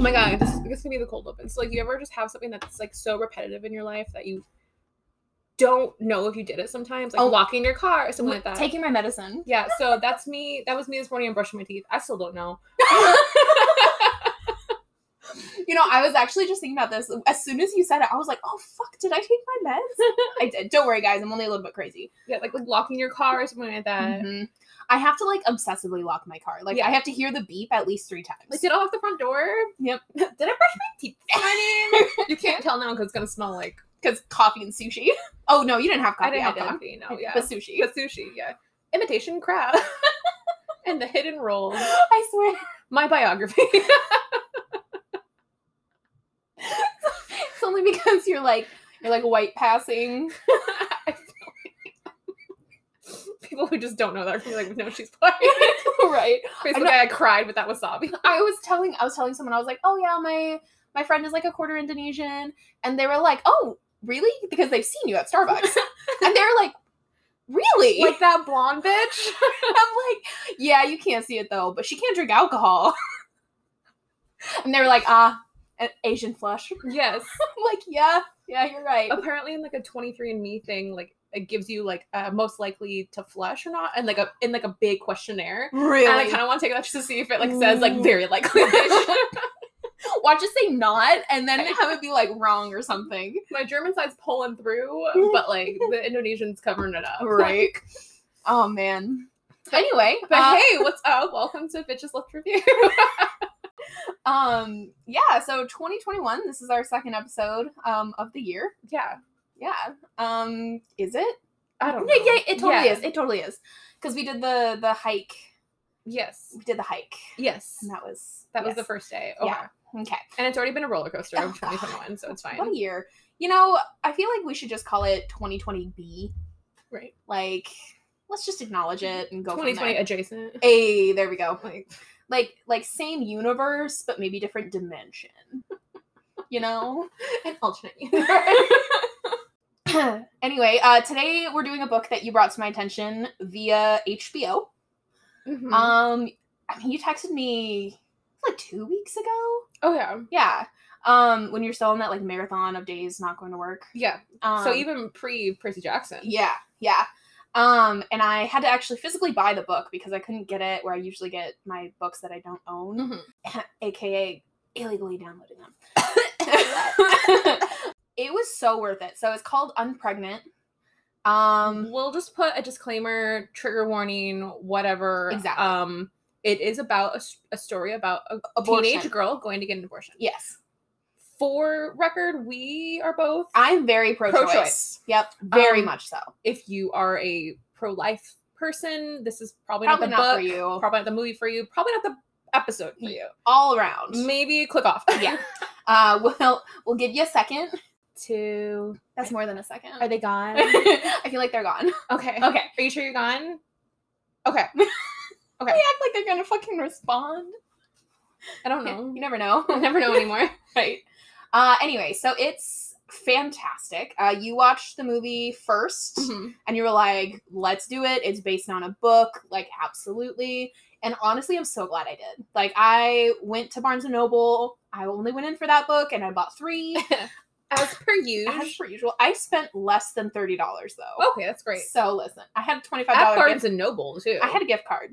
Oh my god, this, this can be the cold open. So like, you ever just have something that's like so repetitive in your life that you don't know if you did it sometimes, like Oh. locking your car or something like that. Taking my medicine. yeah, so that's me. That was me this morning. I'm brushing my teeth. I still don't know. You know, I was actually just thinking about this. As soon as you said it, I was like, oh, fuck, did I take my meds? I did. Don't worry, guys. I'm only a little bit crazy. Yeah, like like locking your car or something like that. Mhm. I have to, like, obsessively lock my car. Like, Yeah. I have to hear the beep at least three times. Like, did I lock the front door? Yep. did I brush my teeth? I mean, you can't tell now because it's gonna smell like. Because coffee and sushi. Oh, no, you didn't have coffee. I didn't have coffee. No, yeah, But sushi. but sushi. Yeah, imitation crab. and the hidden roll. I swear. My biography. It's only because you're like, you're like white passing. I feel like People who just don't know that are gonna be like, no, she's playing. right. Basically, know- I cried with that wasabi. I was telling I was telling someone I was like, "Oh yeah, my my friend is like a quarter Indonesian." And they were like, "Oh, really?" Because they've seen you at Starbucks. and they're like, "Really?" like that blonde bitch. I'm like, "Yeah, you can't see it though, but she can't drink alcohol." and they were like, "Ah, an Asian flush." yes. I'm like, "Yeah, yeah, you're right." Apparently, in like a 23andMe thing, like it gives you like uh, most likely to flush or not, and like a in like a big questionnaire. Really? And I kind of want to take that just to see if it like says like very likely. Watch it say not and then have it be like wrong or something. My German side's pulling through, but like the Indonesian's covering it up. Right. Oh man. Anyway, But uh, hey, what's up? Welcome to Bitches Left Review. um yeah so 2021 this is our second episode um of the year yeah. Yeah um is it I don't yeah know. yeah it totally Yeah. is it totally is because we did the the hike Yes. we did the hike Yes. and that was That was the first day. Okay. Yeah. okay And it's already been a roller coaster Oh, of 2021, so it's fine. what a year you know i feel like we should just call it 2020b Right. like let's just acknowledge it and go 2020 from there. adjacent. hey there we go Like, like like same universe but maybe different dimension you know an alternate. anyway, uh, today we're doing a book that you brought to my attention via HBO. Mhm. Um, I mean, you texted me like two weeks ago. oh yeah. Yeah. Um, when you're still in that like marathon of days not going to work. Yeah. Um, so even pre Percy Jackson. yeah, yeah. Um, and I had to actually physically buy the book because I couldn't get it where I usually get my books that I don't own, Mhm. aka illegally downloading them. it was so worth it. So it's called Unpregnant. Um, we'll just put a disclaimer, trigger warning, whatever. Exactly. Um, it is about a story about a Abortion. teenage girl going to get an abortion. yes. For record, we are both I'm very pro-choice. pro-choice. Yep, very Um, much so. If you are a pro-life person, this is probably, Probably not the not book, for you. Probably not the movie for you. Probably not the episode for you. All around. Maybe click off. Yeah. Uh, we'll we'll give you a second. Two. That's more than a second. Are they gone? I feel like they're gone. okay. Okay. Are you sure you're gone? Okay. Okay. They act like they're gonna fucking respond. I don't know. You never know. I never know anymore. right. Uh, anyway, so it's fantastic. Uh, you watched the movie 1st Mhm. and you were like, "Let's do it." It's based on a book, like absolutely. And honestly, I'm so glad I did. Like, I went to Barnes and Noble. I only went in for that book, and I bought three. As per usual. As per usual, I spent less than thirty dollars though. Okay, that's great. So listen, I had a twenty five At dollar Barnes and Noble too. I had a gift card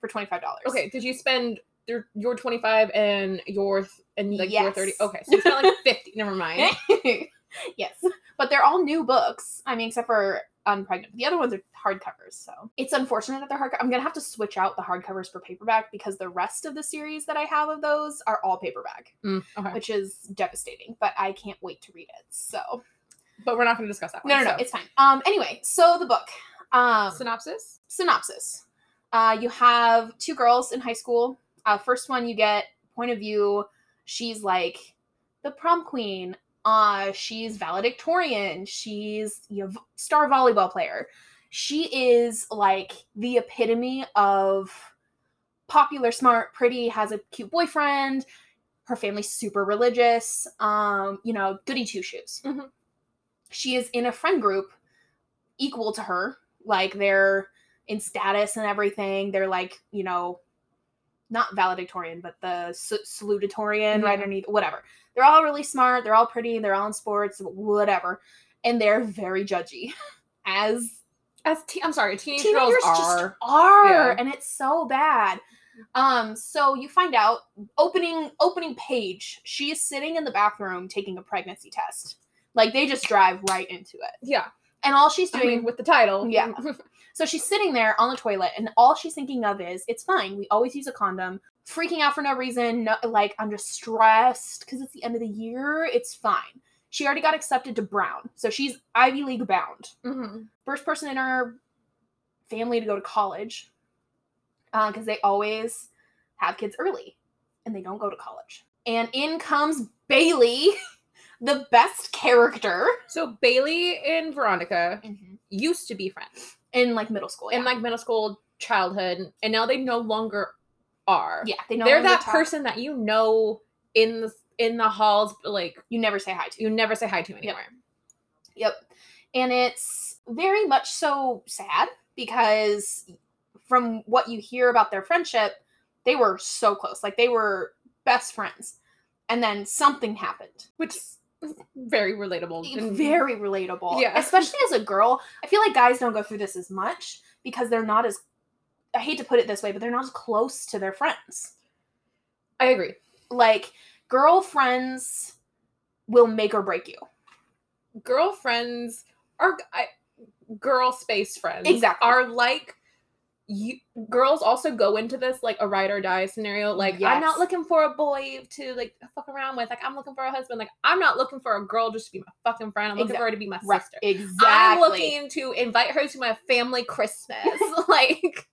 for twenty five dollars. Okay, did you spend your your twenty five and your and like your Yes. thirty? Okay, so you spent like fifty. Never mind. yes, but they're all new books. I mean, except for Unpregnant. The other ones are hardcovers, so it's unfortunate that they're hard. I'm gonna have to switch out the hardcovers for paperback because the rest of the series that I have of those are all paperback, Mm, okay, which is devastating. But I can't wait to read it. So but we're not going to discuss that. no, One, no, no, so. it's fine. Um, anyway, so the book. Um, synopsis. synopsis. Uh, you have two girls in high school. Uh, first one, you get point of view. She's like the prom queen. Uh, she's valedictorian. She's you know, star volleyball player. She is like the epitome of popular, smart, pretty, has a cute boyfriend. Her family's super religious. Um, you know, goody two shoes. Mhm. She is in a friend group equal to her. Like they're in status and everything. They're like, you know, not valedictorian, but the salutatorian right underneath, whatever. They're all really smart. They're all pretty. They're all in sports, whatever. And they're very judgy, as As te- I'm sorry, teenage teenagers girls just are. are, Yeah. and it's so bad. Um, so you find out opening opening page, she is sitting in the bathroom taking a pregnancy test. Like they just drive right into it, Yeah, and all she's I doing mean, with the title. Yeah. so she's sitting there on the toilet, and all she's thinking of is, "It's fine. We always use a condom." Freaking out for no reason, no, like I'm just stressed because it's the end of the year. It's fine. She already got accepted to Brown, so she's Ivy League bound. hmm First person in her family to go to college, because they always have kids early, and they don't go to college. And in comes Bailey, the best character So Bailey and Veronica mm-hmm. used to be friends in like middle school. in yeah. like middle school, childhood, and now they no longer are. yeah, they they're that talk. person that you know in the in the halls, like you never say hi to. you never say hi to anymore. Yep. And it's very much so sad because from what you hear about their friendship, they were so close. Like they were best friends. And then something happened. which very relatable. and- Very relatable. Yeah. Especially as a girl. I feel like guys don't go through this as much because they're not as I hate to put it this way, but they're not as close to their friends. I agree. Like girlfriends will make or break you. Girlfriends are I, girl space friends. Exactly. Are like you girls also go into this like a ride or die scenario. Like I'm not looking for a boy to like fuck around with. Like I'm looking for a husband. Like I'm not looking for a girl just to be my fucking friend. I'm looking Exact- for her to be my Right. sister. Exactly. I'm looking to invite her to my family Christmas. like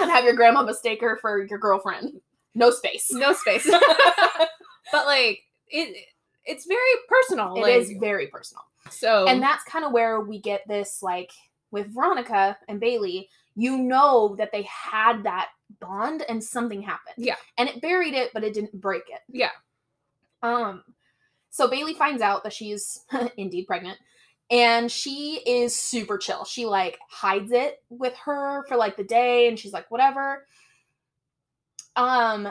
and have your grandma mistake her for your girlfriend. No space. no space. but like it it's very personal. It like, is very personal. so and that's kind of where we get this like with Veronica and Bailey, you know that they had that bond and something happened. Yeah. And it buried it, but it didn't break it. Yeah. Um so Bailey finds out that she's indeed pregnant and she is super chill. She like hides it with her for like the day and she's like whatever. Um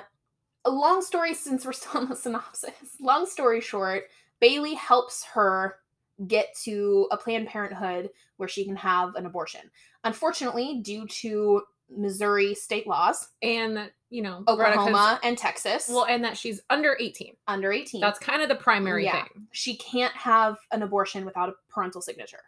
a long story since we're still in the synopsis. Long story short, Bailey helps her get to a Planned Parenthood where she can have an abortion. Unfortunately, due to Missouri state laws, and that you know Oklahoma and Texas, Well, and that she's under 18. under 18, That's kind of the primary Yeah. thing. she can't have an abortion without a parental signature.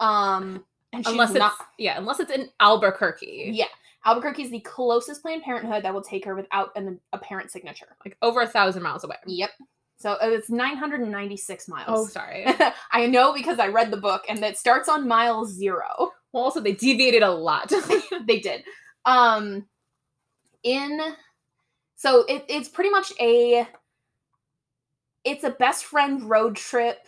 Um, and she's Unless not. it's yeah, unless it's in Albuquerque. Yeah, Albuquerque is the closest Planned Parenthood that will take her without an, a parent signature. Like over a thousand miles away. Yep. So uh, it's 996 miles. Oh, sorry. I know because I read the book and it starts on mile zero. well, also they deviated a lot. they did. Um in so it, it's pretty much a it's a best friend road trip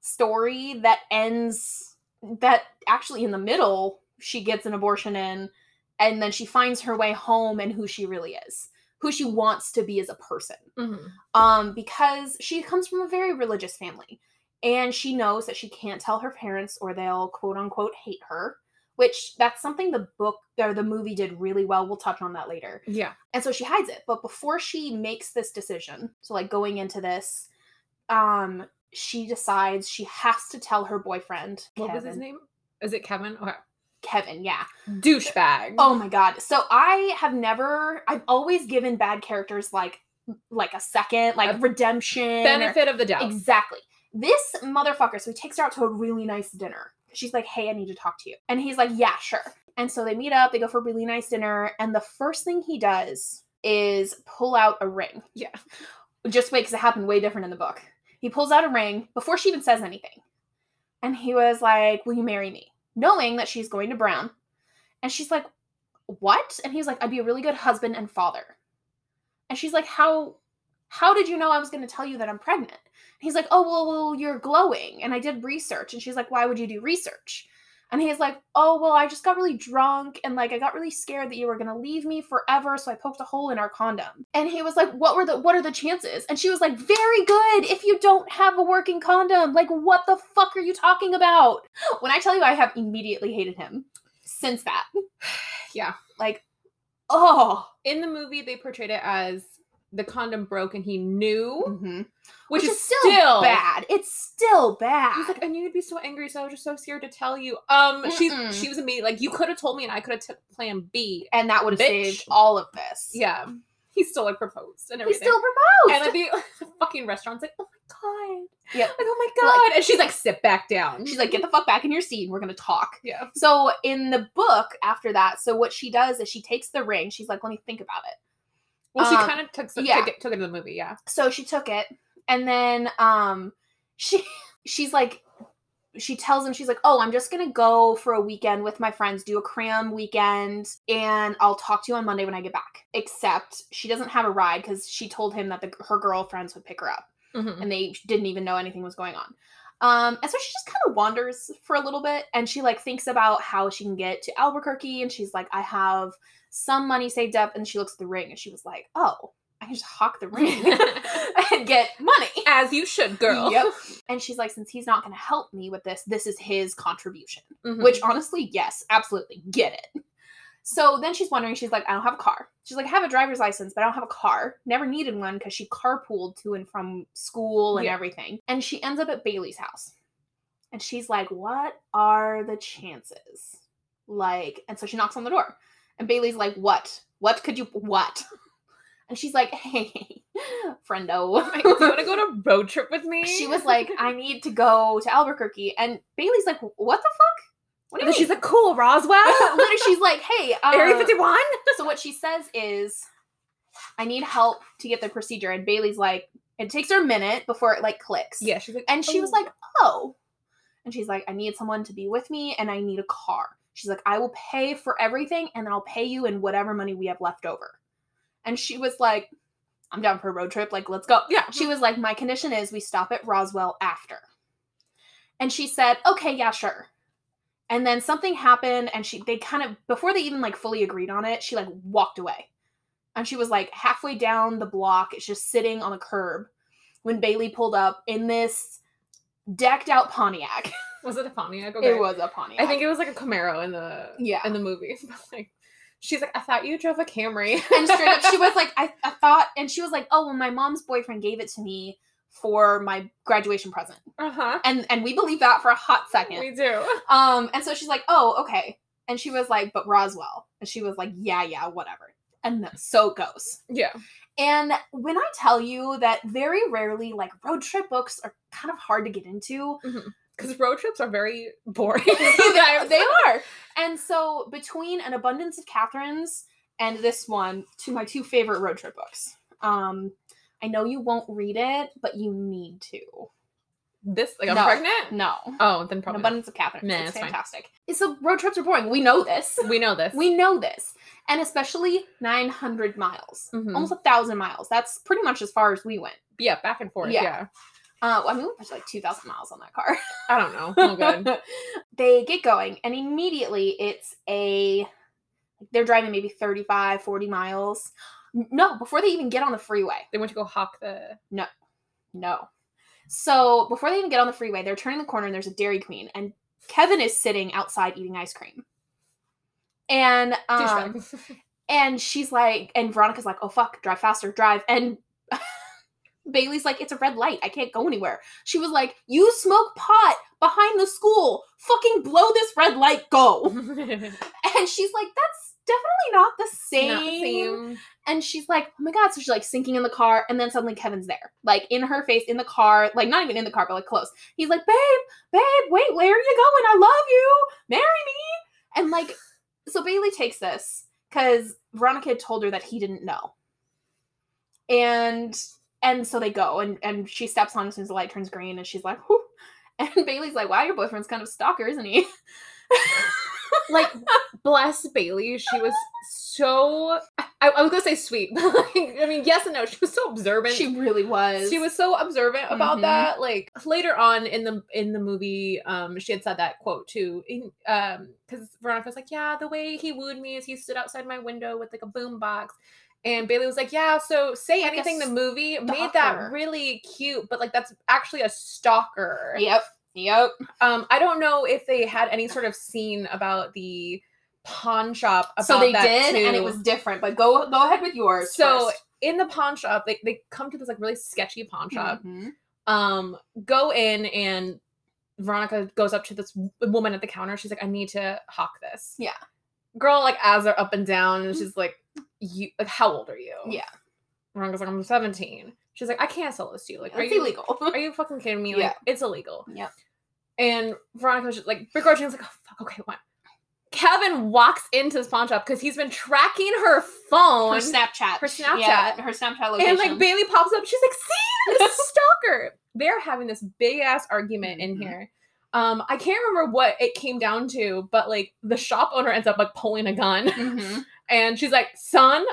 story that ends that actually in the middle she gets an abortion in and then she finds her way home and who she really is who she wants to be as a person Mhm. um because she comes from a very religious family and she knows that she can't tell her parents or they'll quote unquote hate her which that's something the book or the movie did really well we'll touch on that later Yeah. and so she hides it but before she makes this decision so like going into this um she decides she has to tell her boyfriend What was his name? Is it Kevin? Okay. Kevin yeah Douchebag. Oh my god. So I have never I've always given bad characters like like a second, like A redemption. or- benefit of the doubt. Exactly. This motherfucker, so he takes her out to a really nice dinner. She's like, "Hey, I need to talk to you." And he's like, "Yeah, sure." And so they meet up, they go for a really nice dinner, and the first thing he does is pull out a ring. Yeah. Just wait cuz it happened way different in the book. He pulls out a ring before she even says anything. And he was like, "Will you marry me?" Knowing that she's going to Brown. And she's like, "What?" And he's like, "I'd be a really good husband and father." And she's like, "How how did you know I was going to tell you that I'm pregnant?" And he's like, "Oh, well, well, you're glowing." And I did research. And she's like, "Why would you do research?" And he's like, "Oh, well, I just got really drunk and like I got really scared that you were to leave me forever, so I poked a hole in our condom." And he was like, "What were the what are the chances?" And she was like, "Very good if you don't have a working condom. Like what the fuck are you talking about?" When I tell you I have immediately hated him since that. Yeah. Like Oh, In the movie, they portrayed it as the condom broke and he knew, Mhm. which, which, is, is still, bad. It's still bad. He's like, I knew you'd be so angry, so I was just so scared to tell you. Um, she Mm-mm. she was immediately like, you could have told me, and I could have took Plan B. and that would have saved all of this. Yeah, he still like proposed and he still proposed. and the fucking restaurant's like, oh my god, Yeah. like oh my god, Like- and she's like, sit back down. She's like, get the fuck back in your seat. We're gonna talk. yeah, So in the book, after that, so what she does is she takes the ring. She's like, let me think about it. Well, she Um, kind of took yeah. took it took it to the movie. Yeah, So she took it, and then um, she she's like, she tells him she's like, oh, I'm just gonna go for a weekend with my friends, do a cram weekend, and I'll talk to you on Monday when I get back. Except she doesn't have a ride because she told him that the, her girlfriends would pick her up. Mhm. and they didn't even know anything was going on. Um, and so she just kind of wanders for a little bit and she like thinks about how she can get to Albuquerque and she's like, I have some money saved up, and she looks at the ring and she was like, Oh, I can just hawk the ring and get money. as you should, girl. Yep. And she's like, since he's not gonna help me with this, this is his contribution. Mhm. Which honestly, yes, absolutely get it. So then she's wondering, she's like, I don't have a car. She's like, I have a driver's license, but I don't have a car. Never needed one because she carpooled to and from school and Yeah. everything. And she ends up at Bailey's house. And she's like, What are the chances? Like, and so she knocks on the door. And Bailey's like, What? What could you what? And she's like, Hey, friendo. Like, do you want to go to road trip with me? she was like, I need to go to Albuquerque. And Bailey's like, What the fuck? What do you she's mean? like, cool, Roswell. Literally, she's like, hey, uh, Area 51? so what she says is, I need help to get the procedure. And Bailey's like, it takes her a minute before it like clicks. Yeah, she's like, And she was "Oh." like, oh. And she's like, I need someone to be with me and I need a car. She's like, I will pay for everything and then I'll pay you in whatever money we have left over. And she was like, I'm down for a road trip. Like, let's go. yeah, She was like, My condition is we stop at Roswell after. And she said, Okay, yeah, sure. And then something happened and she they kind of before they even like fully agreed on it, she like walked away. And she was like halfway down the block, it's just sitting on the curb when Bailey pulled up in this decked out Pontiac. was it a Pontiac? Okay. It was a Pontiac. I think it was like a Camaro in the Yeah. in the movie. Like, she's like, I thought you drove a Camry. and straight up she was like I, I thought and she was like oh well my mom's boyfriend gave it to me for my graduation present uh huh. and and we believe that for a hot second We do. Um, and so she's like, "Oh, okay." And she was like, "But Roswell," and she was like, "Yeah, yeah, whatever." And so it goes. Yeah. And when I tell you that very rarely, like road trip books are kind of hard to get into. Because road trips are very boring. they, they are. And so between an abundance of Katherines and this one, to my two favorite road trip books. Um, I know you won't read it, but you need to. This like I'm No. pregnant. No. Oh, then An probably. not. abundance of Katherines. Nah, it's fantastic. it's fine. fantastic. So road trips are boring. We know this. We know this. We know this. And especially 900 miles. Mhm. Almost a thousand miles. That's pretty much as far as we went. yeah, back and forth. Yeah. Yeah. Uh, I mean, we went like 2,000 miles on that car. I don't know. Oh, good. they get going, and immediately it's a. They're driving maybe 35, 40 miles. No, before they even get on the freeway. They went to go hawk the. No. No. So before they even get on the freeway, they're turning the corner and there's a Dairy Queen, and Kevin is sitting outside eating ice cream. And um, and she's like, and Veronica's like, oh fuck, drive faster, drive. And Bailey's like, it's a red light. I can't go anywhere. She was like, you smoke pot behind the school. Fucking blow this red light, go. And she's like, that's definitely not the same. Not same. And she's like, oh my god. So she's like sinking in the car. And then suddenly Kevin's there, like in her face, in the car, like not even in the car, but like close. He's like, babe, babe, wait, where are you going? I love you. Marry me. And like, so Bailey takes this because Veronica had told her that he didn't know. And and so they go and and she steps on as soon as the light turns green and she's like, Whew. and Bailey's like, wow, your boyfriend's kind of a stalker, isn't he? like bless Bailey. She was so I, I was gonna say sweet, but like I mean yes and no. She was so observant. she really was. she was so observant about Mhm. that. Like later on in the in the movie, um, she had said that quote too. In, um, because Veronica's like, yeah, the way he wooed me is he stood outside my window with like a boom box. And Bailey was like, "Yeah, so say Like anything." The movie made that really cute, but like that's actually a stalker. Yep. Yep. Um, I don't know if they had any sort of scene about the pawn shop about so they did, and it was different. But go go ahead with yours. so first. in the pawn shop. They they come to this like really sketchy pawn shop. Mhm. Um, go in and Veronica goes up to this woman at the counter. She's like, "I need to hawk this." Yeah. Girl like eyes are up and down, and she's like, "You like how old are you?" Yeah. Veronica's like, "I'm 17." She's like, "I can't sell this to you. Like, are That's you illegal. are you fucking kidding me? Like, Yeah. it's illegal." Yeah. And Veronica's just like begrudgingly like, oh fuck, okay, what? Kevin walks into this pawn shop because he's been tracking her phone. her Snapchat. her Snapchat. Yeah, her Snapchat location. and like Bailey pops up, she's like, see this stalker. They're having this big ass argument in Mhm. here. Um, I can't remember what it came down to, but like the shop owner ends up like pulling a gun Mhm. and she's like, son,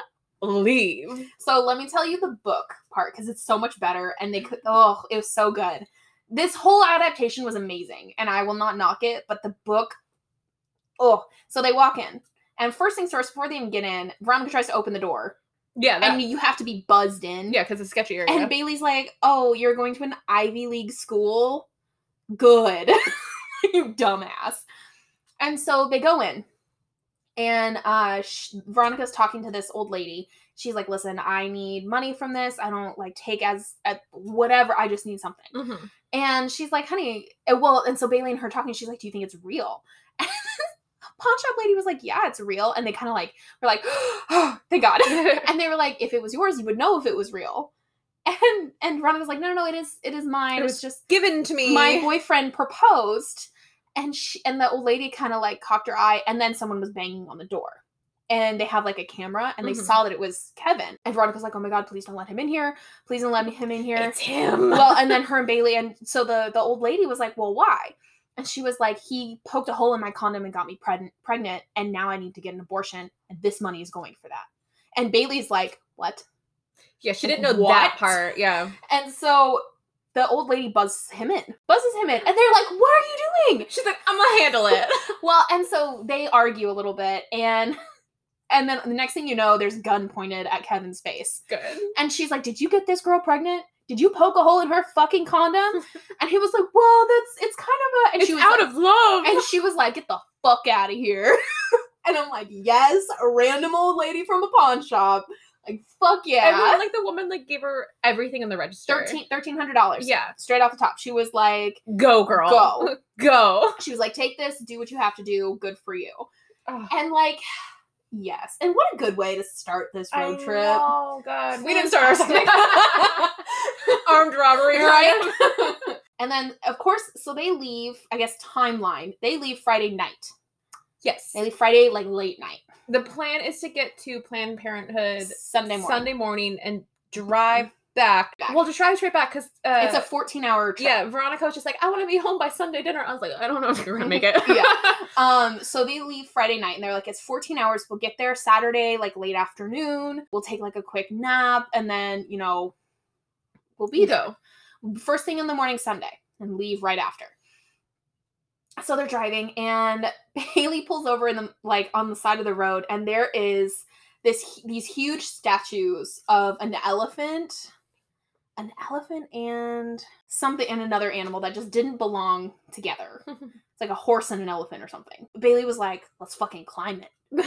leave. So let me tell you the book part because it's so much better, and they could. Oh, it was so good. This whole adaptation was amazing, and I will not knock it. But the book, oh, so they walk in, and first things first, before they even get in, Veronica tries to open the door, Yeah, that, and you have to be buzzed in. yeah, because it's sketchy area. And Bailey's like, "Oh, you're going to an Ivy League school? Good, you dumbass." And so they go in, and uh, sh- Veronica's talking to this old lady. She's like, "Listen, I need money from this. I don't like take as at whatever. I just need something." Mhm. And she's like, "Honey, uh, well." And so Bailey and her talking. She's like, "Do you think it's real?" And pawn shop lady was like, "Yeah, it's real." And they kind of like were like, "Oh, thank God." and they were like, "If it was yours, you would know if it was real." And and Ron was like, "No, no, no, it is, it is mine. It It was was just Given to me. my boyfriend proposed." And she and the old lady kind of like cocked her eye, and then someone was banging on the door. And they have like a camera, and they Mhm. saw that it was Kevin. And Veronica's like, "Oh my god, please don't let him in here! Please don't let him in here!" It's him. well, and then her and Bailey, and so the the old lady was like, "Well, why?" And she was like, "He poked a hole in my condom and got me pregnant, pregnant, and now I need to get an abortion, and this money is going for that." And Bailey's like, "What?" yeah, she didn't know What? that part. Yeah. And so the old lady buzzes him in, buzzes him in, and they're like, "What are you doing?" She's like, I'm gonna handle it. Well, and so they argue a little bit, and and then the next thing you know, there's a gun pointed at Kevin's face. Good. And she's like, Did you get this girl pregnant? Did you poke a hole in her fucking condom? And he was like, Well, that's it's kind of a and It's she was out like, of love. and she was like, Get the fuck out of here. and I'm like, Yes, a random old lady from a pawn shop. Like, fuck yeah! And then, like the woman like gave her everything in the register. Thirteen thirteen hundred dollars. Yeah. Straight off the top. She was like, Go, girl. Go. Go. she was like, take this, do what you have to do, good for you. Oh, And like, yes. And what a good way to start this road trip. Oh god. We didn't start our armed robbery, right? and then, of course, so they leave, I guess, timeline. They leave Friday night. Yes. They leave Friday, like, late night. The plan is to get to Planned Parenthood Sunday morning. Sunday morning and drive back. Back. Well, just drive straight back because uh, it's a 14 hour trip. yeah. Veronica was just like, I want to be home by Sunday dinner. I was like, I don't know if you're gonna make it. Yeah. Um, so they leave Friday night and they're like, it's 14 hours. We'll get there Saturday, like late afternoon. We'll take like a quick nap and then, you know, we'll be there. go. first thing in the morning Sunday and leave right after. So they're driving and Haley pulls over in the like on the side of the road and there is this these huge statues of an elephant, an elephant and something and another animal that just didn't belong together. It's like a horse and an elephant or something. Bailey was like, "Let's fucking climb it."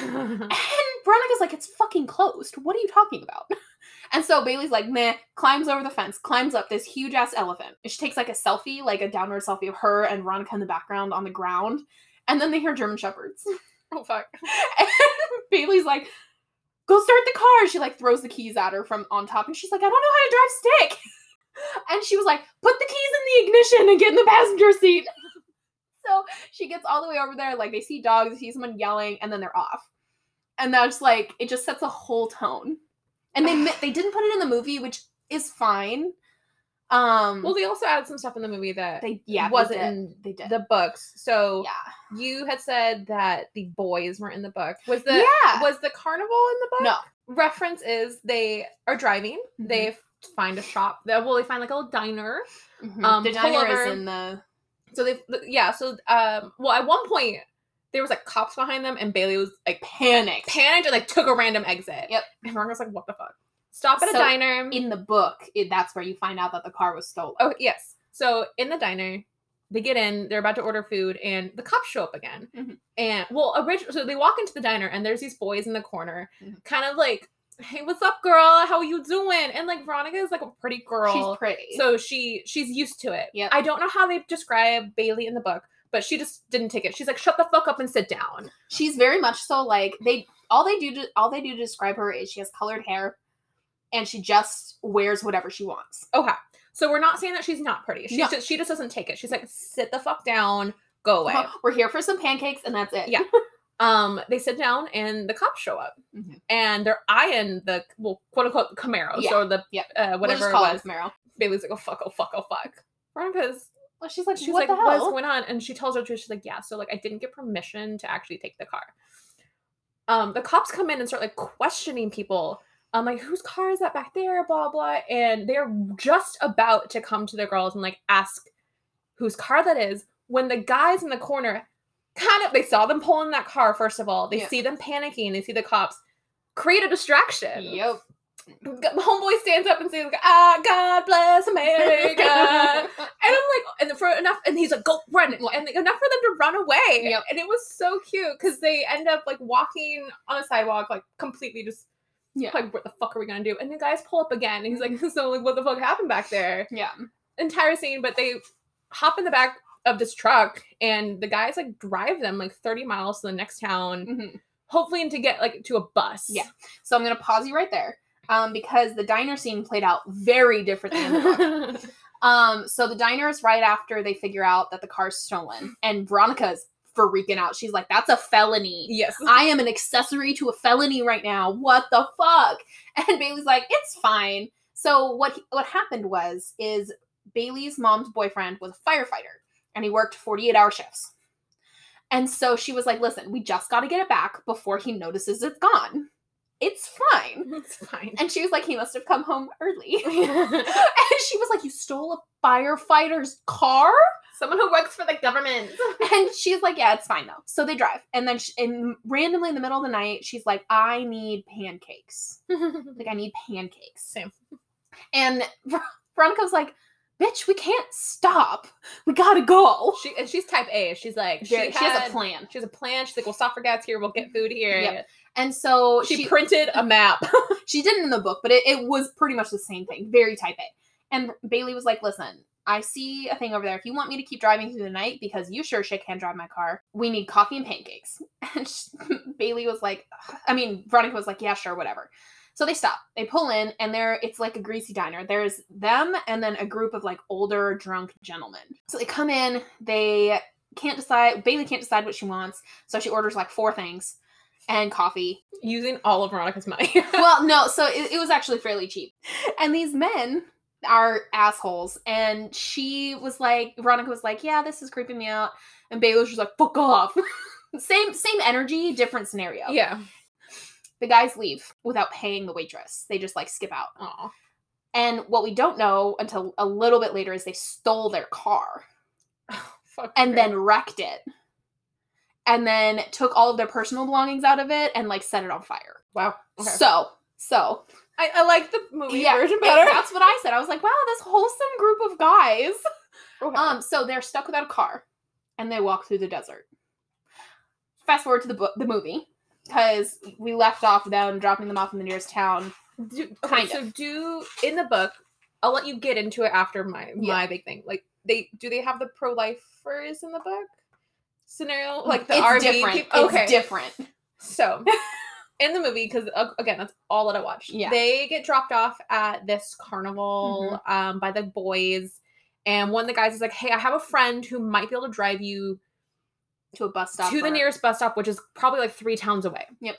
And Veronica's like, it's fucking closed. What are you talking about? And so Bailey's like, meh, climbs over the fence, climbs up this huge ass elephant. And she takes like a selfie, like a downward selfie of her and Veronica in the background on the ground. And then they hear German Shepherds. oh fuck. And Bailey's like, go start the car. She like throws the keys at her from on top. And she's like, I don't know how to drive stick. And she was like, put the keys in the ignition and get in the passenger seat. So she gets all the way over there. Like they see dogs, they see someone yelling, and then they're off. And that's like it just sets a whole tone. And they they didn't put it in the movie, which is fine. Um, Well, they also added some stuff in the movie that they yeah wasn't did. in they did the books. So yeah you had said that the boys weren't in the book. Was the yeah was the carnival in the book? no Reference is they are driving. Mhm. They find a shop. They, well, they find like a little diner. Mhm. Um, the diner over. is in the So they yeah. So um. Well, at one point there was like cops behind them, and Bailey was like panicked, panicked and like took a random exit. Yep. And Margaret's like, "What the fuck? Stop at So, a diner." in the book, it, that's where you find out that the car was stolen. oh yes. So in the diner, they get in, they're about to order food, and the cops show up again. Mhm. And well, originally, so they walk into the diner, and there's these boys in the corner, Mhm. kind of like, "Hey, what's up, girl? How are you doing?" And like Veronica is like a pretty girl, She's pretty. so she she's used to it. yeah I don't know how they describe Bailey in the book, but she just didn't take it. She's like, "Shut the fuck up and sit down." she's very much so like they all they do to all they do to describe her is she has colored hair and she just wears whatever she wants. Okay, so we're not saying that she's not pretty. She's No. just she just doesn't take it. She's like, "Sit the fuck down, go away." We're here for some pancakes and that's it. Yeah. um they sit down and the cops show up Mhm. and they're eyeing the well quote unquote camaros Yeah. or the Yep. uh, We'll whatever just it was Camaro. bailey's like oh fuck oh fuck oh fuck veronica's Well, she's like, she's what like the what's going on and she tells her truth she's like yeah so like i didn't get permission to actually take the car um the cops come in and start like questioning people I'm like, whose car is that back there? Blah blah. And they're just about to come to the girls and like ask whose car that is when the guys in the corner kind of they saw them pulling that car first of all. They Yeah. see see them panicking. They see the cops create a distraction. Yep. Homeboy stands up and says, like, "Ah, God bless America." And I'm like, and for enough, and he's like, go run, and like, enough for them to run away. Yep. And it was so cute because they end up like walking on a sidewalk, like completely just, Yeah. like, what the fuck are we gonna do? And the guys pull up again, and he's like, so like, what the fuck happened back there? yeah. Entire scene, but they hop in the back of this truck, and the guys like drive them like 30 miles to the next town, Mhm. hopefully to get like to a bus. Yeah. So I'm gonna pause you right there. Um, because the diner scene played out very differently in the book. Um, so the diner is right after they figure out that the car's stolen, and Veronica's freaking out. She's like, "That's a felony. yes. I am an accessory to a felony right now. What the fuck?" And Bailey's like, "It's fine." So what what happened was is Bailey's mom's boyfriend was a firefighter, and he worked 48 hour shifts. And so she was like, "Listen, we just got to get it back before he notices it's gone. It's fine." It's fine. And she was like, "He must have come home early." and she was like, "You stole a firefighter's car?" Someone who works for the government. And she's like, "Yeah, it's fine though." So they drive, and then sh and randomly in the middle of the night, she's like, "I need pancakes. Like, I need pancakes." Same. And Ver- Veronica's like, "Bitch, we can't stop. We gotta go." She and she's type A. She's like She, she, she has a plan, She has a plan. She's like, we'll stop for gas here. We'll get food here. Yep. And so She, she printed a map. she didn't in the book, but it, it was pretty much the same thing. Very type A. And Bailey was like, listen, I see a thing over there. If you want me to keep driving through the night, because you sure shit can't drive my car, we need coffee and pancakes. And sh Bailey was like, I mean, Veronica was like, yeah, sure, whatever. So they stop. They pull in, and there it's like a greasy diner. There's them and then a group of like older drunk gentlemen. So they come in, they can't decide. Bailey can't decide what she wants, so she orders like four things and coffee Using all of Veronica's money. well, no, so it, it was actually fairly cheap. And these men are assholes. And she was like, Veronica was like, yeah, this is creeping me out. And Bailey was just like, fuck off. same same energy, different scenario. yeah. The guys leave without paying the waitress. They just like skip out. Aw. And what we don't know until a little bit later is they stole their car Fuck and then wrecked it. And then took all of their personal belongings out of it and like set it on fire. wow. Okay. So, so I, I like the movie yeah, version better. That's what I said. I was like, wow, this wholesome group of guys. Okay. Um, so they're stuck without a car, and they walk through the desert. Fast forward to the book, the movie, because we left off them dropping them off in the nearest town. do, okay, kind so do in the book. I'll let you get into it after my Yeah. my big thing. Like they do they have the pro lifers in the book scenario like the it's RV different. peop- It's okay. different. So, in the movie, because again, that's all that I watched. Yeah. They get dropped off at this carnival Mm-hmm. um, by the boys, and one of the guys is like, "Hey, I have a friend who might be able to drive you To a bus stop. to the nearest bus stop, which is probably like three towns away." Yep.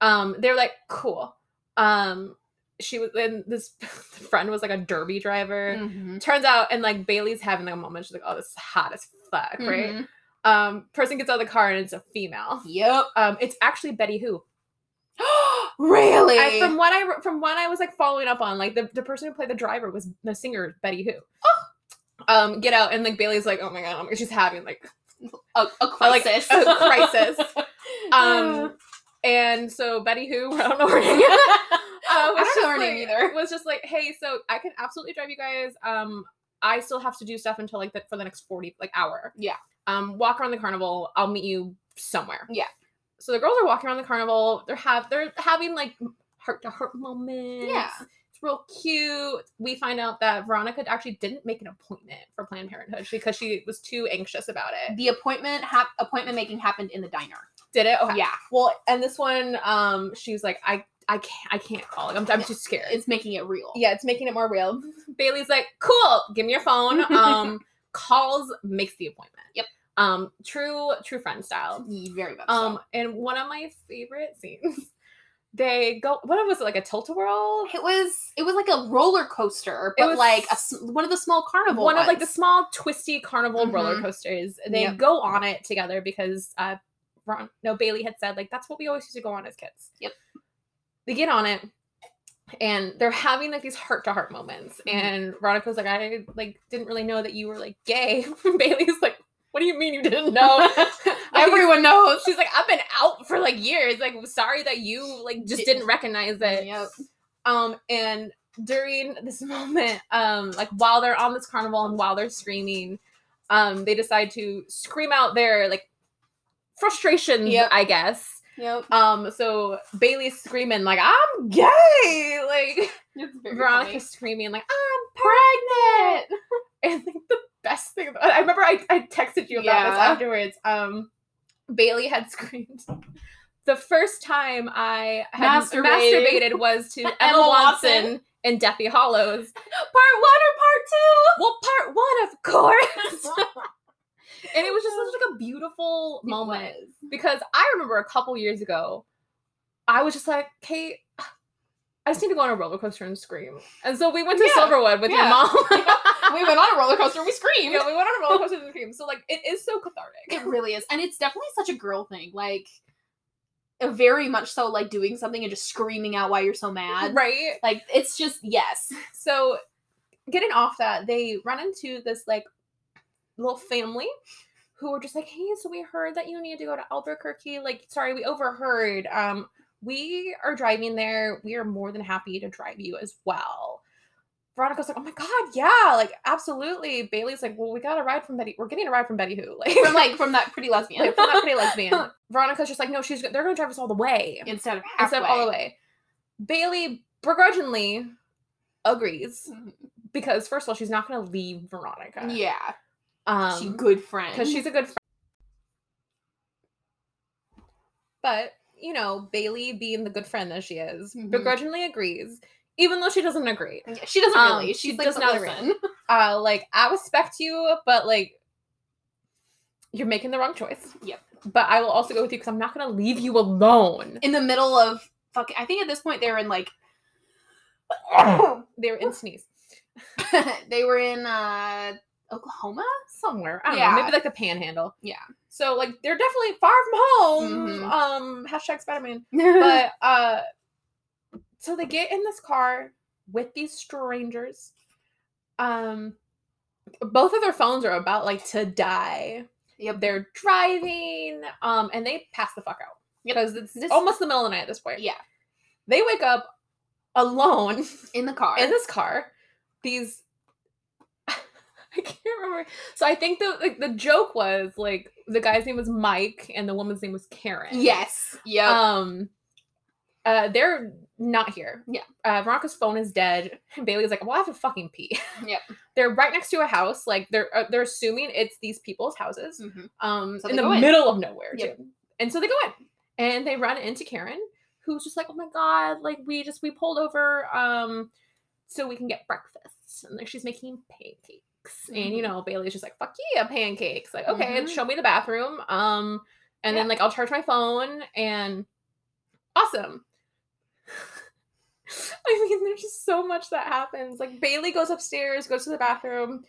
Um, they're like, "Cool." Um, she was, and this friend was like a derby driver. Mhm. Turns out, and like Bailey's having like a moment. She's like, "Oh, this is hot as fuck," right? Um, person gets out of the car and it's a female. Yep. Um, it's actually Betty Who. really? I, from what I from what I was like following up on, like the, the person who played the driver was the singer Betty Who. Oh. Um, get out and like Bailey's like, oh my god, oh my God," she's having like a, a like, crisis. a crisis. um, and so Betty Who, I don't know her name. Uh, I was don't know her name like- either. Was just like, hey, so I can absolutely drive you guys. Um, I still have to do stuff until like the, for the next 40 like hour. Yeah. Um, walk around the carnival. I'll meet you somewhere. Yeah. So the girls are walking around the carnival. They're have they're having like heart to heart moments. Yeah. It's real cute. We find out that Veronica actually didn't make an appointment for Planned Parenthood because she was too anxious about it. The appointment hap- appointment making happened in the diner. Did it? Okay. Yeah, Well, and this one, um, she's like, I, I can't, I can't call. Like, I'm, I'm too scared. it's making it real. yeah, it's making it more real. Bailey's like, cool. Give me your phone. Um, calls, makes the appointment. Yep. Um, true, true friend style. Very much. Um, so. and one of my favorite scenes, they go. What was it like a tilt a whirl? it was it was like a roller coaster, but like a one of the small carnival. One of like the small twisty carnival roller Mhm. coasters. They Yep. go on it together because uh, Ron, no Bailey had said like that's what we always used to go on as kids. Yep. They get on it. And they're having like these heart to heart moments, Mhm. and Veronica's like, "I like didn't really know that you were like gay." Bailey's like, "What do you mean you didn't know?" Everyone knows. She's like, I've been out for like years. Like, sorry that you like just didn't recognize it. Yep. Um, and during this moment, um, like while they're on this carnival and while they're screaming, um, they decide to scream out their like frustration, Yep. I guess. Yep. Um, so Bailey's screaming like, "I'm gay!" Like Veronica's screaming like, "I'm pregnant!" And like the best thing about I remember I, I texted you about this afterwards. Um Bailey had screamed. The first time I had Masturbated. masturbated, was to Emma, Emma Watson, Watson. in Deathly Hallows. Part one or part two? Well, part one, of course. and it was just such like a beautiful moment because I remember a couple years ago, I was just like, Kate, I just need to go on a roller coaster and scream. And so we went to Yeah, Silverwood with your mom. we went on a roller coaster. We screamed. Yeah, we went on a roller coaster and screamed. So like it is so cathartic. It really is. And it's definitely such a girl thing. Like very much so like doing something and just screaming out why you're so mad. right? Like it's just yes. So getting off that, they run into this like little family who were just like, Hey, so we heard that you need to go to Albuquerque. Like, sorry, we overheard. Um, we are driving there. We are more than happy to drive you as well. Veronica's like, oh my god, yeah, like absolutely. Bailey's like, well, we got a ride from Betty. We're getting a ride from Betty Who, like From like from that pretty lesbian. like from that pretty lesbian. Veronica's just like, no, she's they're gonna drive us all the way Instead of halfway. instead of all the way. Bailey begrudgingly agrees Mhm. because first of all, she's not gonna leave Veronica. Yeah. um, she good friend. because she's a good friend. But you know, Bailey, being the good friend that she is, Mhm. begrudgingly agrees, even though she doesn't agree. Yeah, she doesn't Um, really. she She's like, does not agree. Uh, like I respect you, but like you're making the wrong choice. Yep. But I will also go with you because I'm not gonna leave you alone. In the middle of fuck I think at this point they were in like They were in sneeze they were in uh Oklahoma? somewhere. I don't Yeah. know, maybe like the Panhandle. Yeah. So like they're definitely far from home. Mhm. Um, hashtag Spider Man. but uh so they get in this car with these strangers um both of their phones are about like to die yep. they're driving um and they pass the fuck out because it's This- almost the middle of the night at this point Yeah. they wake up alone In the car. in this car these I can't remember. So I think the like the joke was like the guy's name was Mike and the woman's name was Karen. yes. Yep. Um, uh, they're not here. Yeah. Uh, Veronica's phone is dead. And Bailey's like, well, I have to fucking pee. Yep. they're right next to a house. Like they're uh, they're assuming it's these people's houses. Mhm. Um, So in the in. middle of nowhere Yep. too. And so they go in, and they run into Karen, who's just like, oh my god, like we just we pulled over, um, so we can get breakfast, and like she's making pancakes. And you know, Bailey's just like, fuck yeah, pancakes. Like, okay, Mhm. show me the bathroom. Um, and then like I'll charge my phone and awesome. I mean, there's just so much that happens. Like Bailey goes upstairs, goes to the bathroom,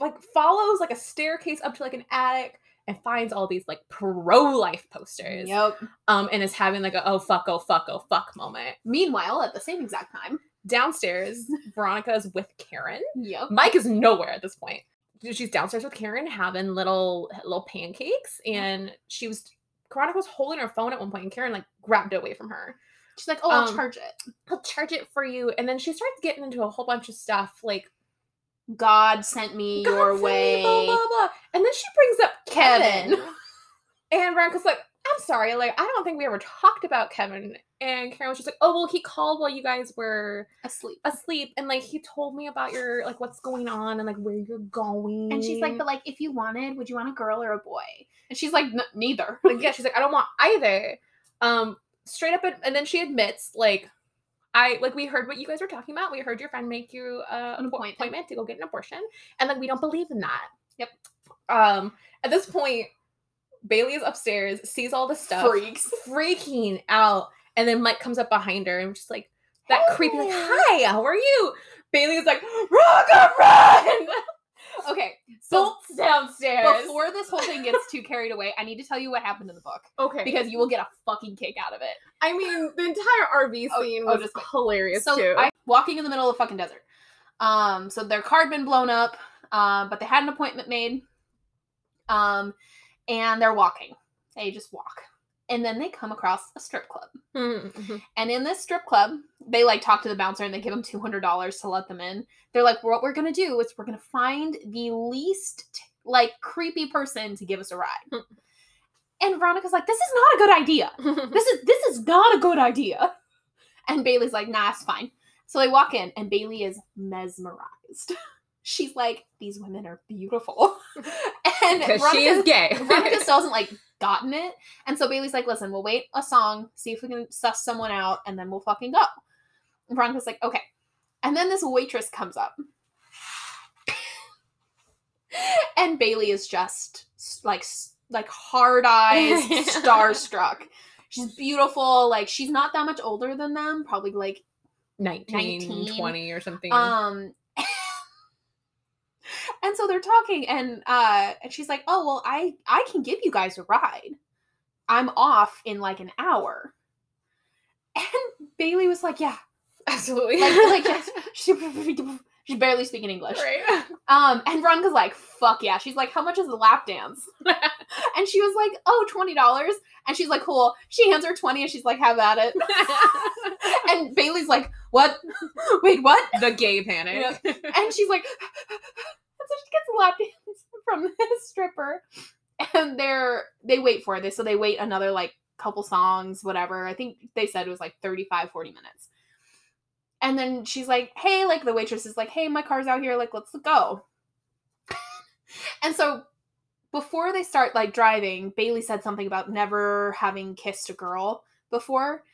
like follows like a staircase up to like an attic and finds all these like pro-life posters. Yep. Um, and is having like a oh fuck, oh fuck, oh fuck moment. Meanwhile, at the same exact time. Downstairs, Veronica is with Karen. Yep. Mike is nowhere at this point. She's downstairs with Karen having little little pancakes, and she was Veronica was holding her phone at one point, and Karen like grabbed it away from her. She's like, oh, I'll Um, charge it. I'll charge it for you, and then she starts getting into a whole bunch of stuff like God sent me God your sent me, way. blah, blah, blah. And then she brings up Kevin. Kevin. And Veronica's like, I'm sorry, like, I don't think we ever talked about Kevin. And Karen was just like, oh, well, he called while you guys were Asleep. asleep. And, like, he told me about your, like, what's going on and, like, where you're going. And she's like, but like, if you wanted, would you want a girl or a boy? And she's like, neither. like, yeah, she's like, I don't want either. Um, straight up, and then she admits, like, I like we heard what you guys were talking about. We heard your friend make you uh, An appointment. appointment to go get an abortion, and like we don't believe in that. Yep. Um, at this point, Bailey is upstairs, sees all the stuff, Freaks. freaking out, and then Mike comes up behind her and just like that creepy, like, "Hi, how are you?" Bailey is like, "Rocka, run!" Okay, so Bolts downstairs. before this whole thing gets too carried away, I need to tell you what happened in the book okay, because you will get a fucking kick out of it. I mean, the entire RV Oh, scene oh, was just hilarious so too. I walking in the middle of the fucking desert. Um, so their car had been blown up, um, but they had an appointment made. Um, and they're walking. They just walk, and then they come across a strip club. Mhm. And in this strip club, they like talk to the bouncer and they give them two hundred dollars to let them in. They're like, "What we're gonna do is we're gonna find the least like creepy person to give us a ride." Hmm. and Veronica's like, "This is not a good idea. This is this is not a good idea." And Bailey's like, "Nah, it's fine." So they walk in, and Bailey is mesmerized. She's like, "These women are beautiful," and Because she is gay. Veronica still hasn't like gotten it. And so Bailey's like, listen, we'll wait a song, see if we can suss someone out, and then we'll fucking go. And Veronica's like, okay. And then this waitress comes up. and Bailey is just like like hard eyes, starstruck. She's beautiful. Like she's not that much older than them, probably like 19, 19. 20 or something. um and so they're talking and uh and she's like, "Oh, well, I I can give you guys a ride. I'm off in like an hour." And Bailey was like, "Yeah." Absolutely. Like like just, she she's barely speaking English. right. Um and Veronica's like, "Fuck yeah." She's like, "How much is the lap dance?" And she was like, "Oh, $20." And she's like, "Cool." She hands her 20 and she's like, "Have at it." And Bailey's like, "What? Wait, what?" the gay panic. and she's like, and so she gets a lap dance from this stripper, and they're they wait for this, so they wait another like couple songs, whatever. I think they said it was like 35, 40 minutes. And then she's like, hey, like the waitress is like, hey, my car's out here, like, let's go. and so before they start like driving, Bailey said something about never having kissed a girl before.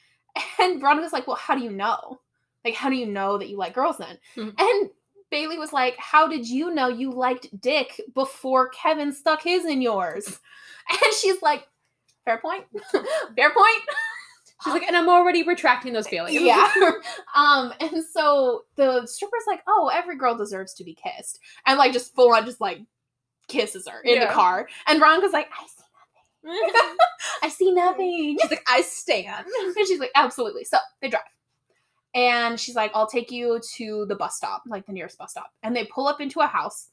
And Veronica's like, well, how do you know? Like, how do you know that you like girls then? Mhm. And Bailey was like, How did you know you liked dick before Kevin stuck his in yours? And she's like, Fair point. Fair point. She's like, and I'm already retracting those feelings. Yeah. um, and so the stripper's like, Oh, every girl deserves to be kissed. And like just full on just like kisses her in the car. And Veronica's like, I see nothing. I see nothing. She's like, I stand. And she's like, absolutely. So they drive. And she's like, I'll take you to the bus stop, like the nearest bus stop. And they pull up into a house.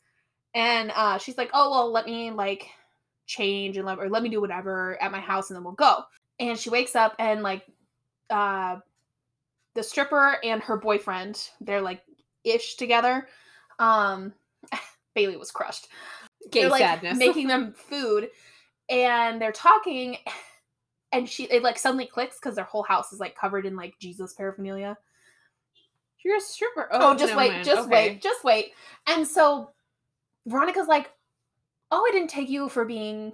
And uh, she's like, oh, well, let me like change and let, or let me do whatever at my house and then we'll go. And she wakes up and like uh, the stripper and her boyfriend, they're like ish together. Um, Bailey was crushed Gay they're like sadness. making them food and they're talking and she it like suddenly clicks because their whole house is like covered in like jesus paraphernalia You're a stripper. oh, oh just no, wait man. just Okay. wait just wait and so veronica's like oh i didn't take you for being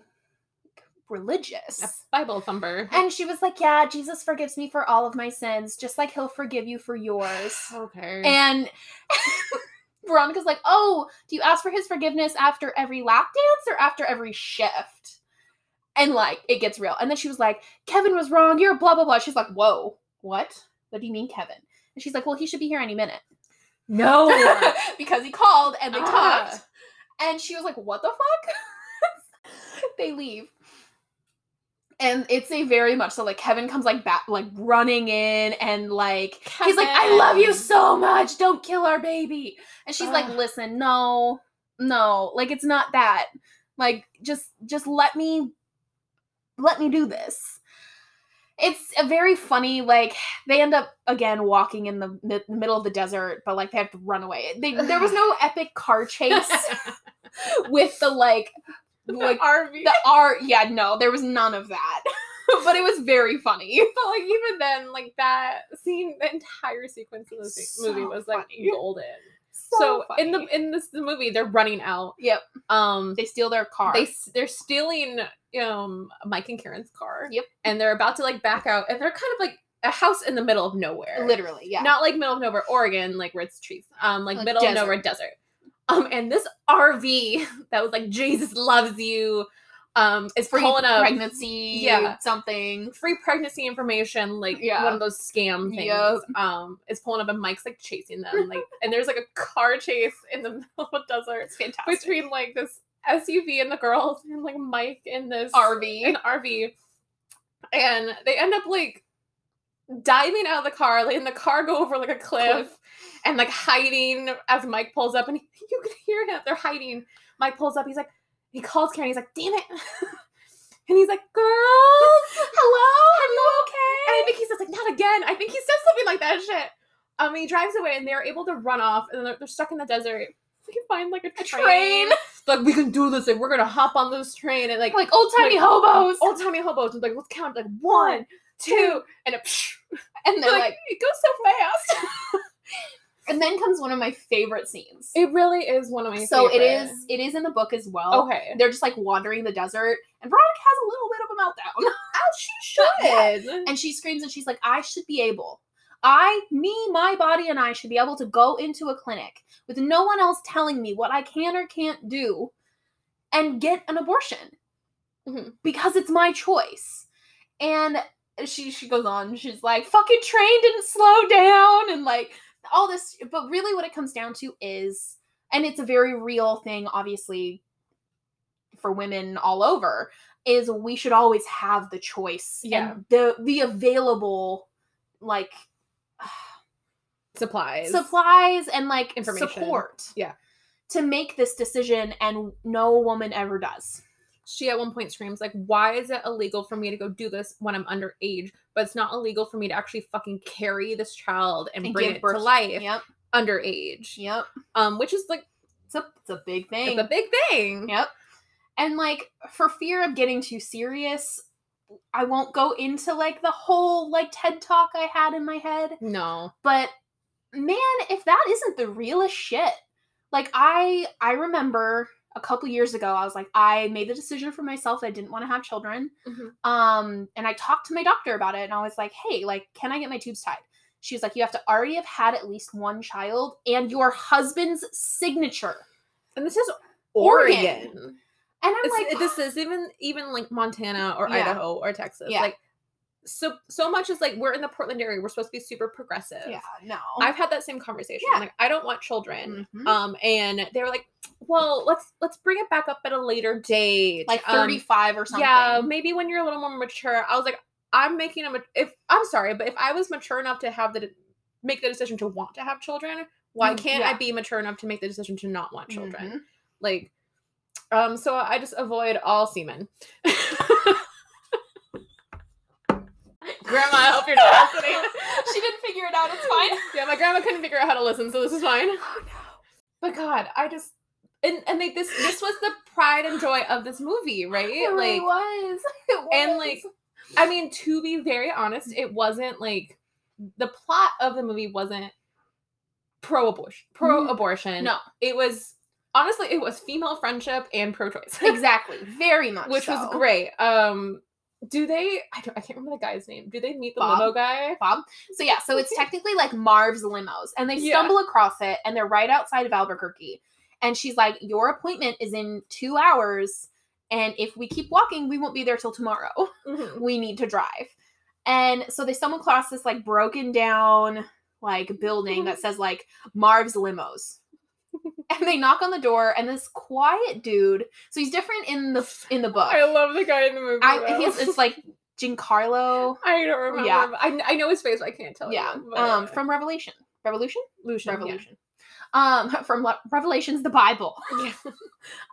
religious A Bible thumper. and she was like yeah jesus forgives me for all of my sins just like he'll forgive you for yours okay. and Veronica's like, "Oh, do you ask for his forgiveness after every lap dance or after every shift?" And like, it gets real. And then she was like, "Kevin was wrong. You're blah blah blah." She's like, "Whoa, what? What do you mean, Kevin?" And she's like, "Well, he should be here any minute no. because he called and they Ah. talked." And she was like, "What the fuck?" they leave. And it's a very much so like Kevin comes like back like running in and like He's like, I love you so much. Don't kill our baby. And she's like, listen, no, no, like it's not that. Like, just just let me let me do this. It's a very funny like they end up again walking in the mi- middle of the desert but like they have to run away they, there was no epic car chase with the like like RV. the r yeah no there was none of that but it was very funny but like even then, like that scene, the entire sequence of the So movie was like funny. golden. So, in the in this the movie, they're running out. Yep. Um, they steal their car they they're stealing um Mike and Karen's car. Yep. And they're about to like back out, and they're kind of like a house in the middle of nowhere. literally yeah Not like middle of nowhere, Oregon, like where it's trees. Um, like, Like middle desert. of nowhere desert. Um, and this RV that was like Jesus loves you. Um, is free pulling up pregnancy Yeah. something free pregnancy information, like Yeah. one of those scam things. Yep. Um, is pulling up and Mike's like chasing them, like, and there's like a car chase in the middle of a desert it's fantastic between like this SUV and the girls and like Mike in this rv an RV, and they end up like diving out of the car, letting the car go over like a cliff, Cliff. and like hiding as Mike pulls up, and you can hear him. They're hiding. Mike pulls up. He's like, he calls Karen. He's like, "Damn it!" and he's like, "Girls, hello are you okay?" And I think he says like, "Not again." I think he says something like that shit. Um, he drives away, and they're able to run off, and they're, they're stuck in the desert. They can find like a train. train. Like we can do this. Like we're gonna hop on this train and like like old timey Like, hobos old timey hobos. And like let's count like one, two, and a psh. and they're like, like it goes so fast. And then comes one of my favorite scenes it really is one of my. so it favorite. is it is in the book as well okay. they're just like wandering the desert and veronica has a little bit of a meltdown As she should. and she screams and she's like i should be able i me my body and i should be able to go into a clinic with no one else telling me what i can or can't do and get an abortion Mhm. because it's my choice and she she goes on she's like fucking train didn't slow down and like all this but really what it comes down to is and it's a very real thing obviously for women all over is we should always have the choice Yeah. and the the available like Supplies. supplies and like Information. support Yeah. to make this decision and no woman ever does she at one point screams like, "Why is it illegal for me to go do this when I'm underage? But it's not illegal for me to actually fucking carry this child and, And bring it birth- to life yep underage." yep Um, which is like it's a, it's a big thing it's a big thing. Yep. And like for fear of getting too serious, I won't go into like the whole like TED talk I had in my head, No. but man, if that isn't the realest shit. Like I I remember a couple years ago I was like I made the decision for myself that I didn't want to have children. Mhm. Um and I talked to my doctor about it and I was like, "Hey, like can I get my tubes tied?" She was like, "You have to already have had at least one child and your husband's signature." And this is Oregon. Oregon. And I'm It's- like, this is even even like Montana or Yeah. Idaho or Texas. Yeah. Like so so much is like we're in the Portland area. We're supposed to be super progressive. yeah, no. I've had that same conversation. Yeah. Like I don't want children. Mhm. Um, and they were like, "Well, let's let's bring it back up at a later date, like Um, 35 or something. Yeah, maybe when you're a little more mature." I was like, "I'm making a if I'm sorry, but if I was mature enough to have the make the decision to want to have children, why Mm, can't I be mature enough to make the decision to not want children?" Mhm. Like, um, so I just avoid all semen. Grandma, I hope you're not listening. she didn't figure it out. It's fine. Yeah, my grandma couldn't figure out how to listen, so this is fine. Oh no. But God, I just and and like this this was the pride and joy of this movie, right? It really like was. It was. and like I mean, to be very honest, it wasn't like the plot of the movie wasn't pro abortion pro abortion. no, It was honestly it was female friendship and pro choice. exactly. Very much. Which was great. Um do they I don't I can't remember the guy's name. Do they meet the Bob? limo guy? Bob. So yeah, so it's technically like Marv's limos, and they Yeah. stumble across it, and they're right outside of Albuquerque. And she's like, "Your appointment is in two hours, and if we keep walking, we won't be there till tomorrow. Mhm. we need to drive." And so they stumble across this like broken down like building that says like Marv's limos. and they knock on the door, and this quiet dude. So he's different in the in the book. I love the guy in the movie. I, he's, it's like Giancarlo. I don't remember. Yeah. I, I know his face, but I can't tell Yeah. you. Um, from Revelation. Revolution? Lucian, yeah. Revolution. Um, from Le- Revelation's the Bible. Yeah.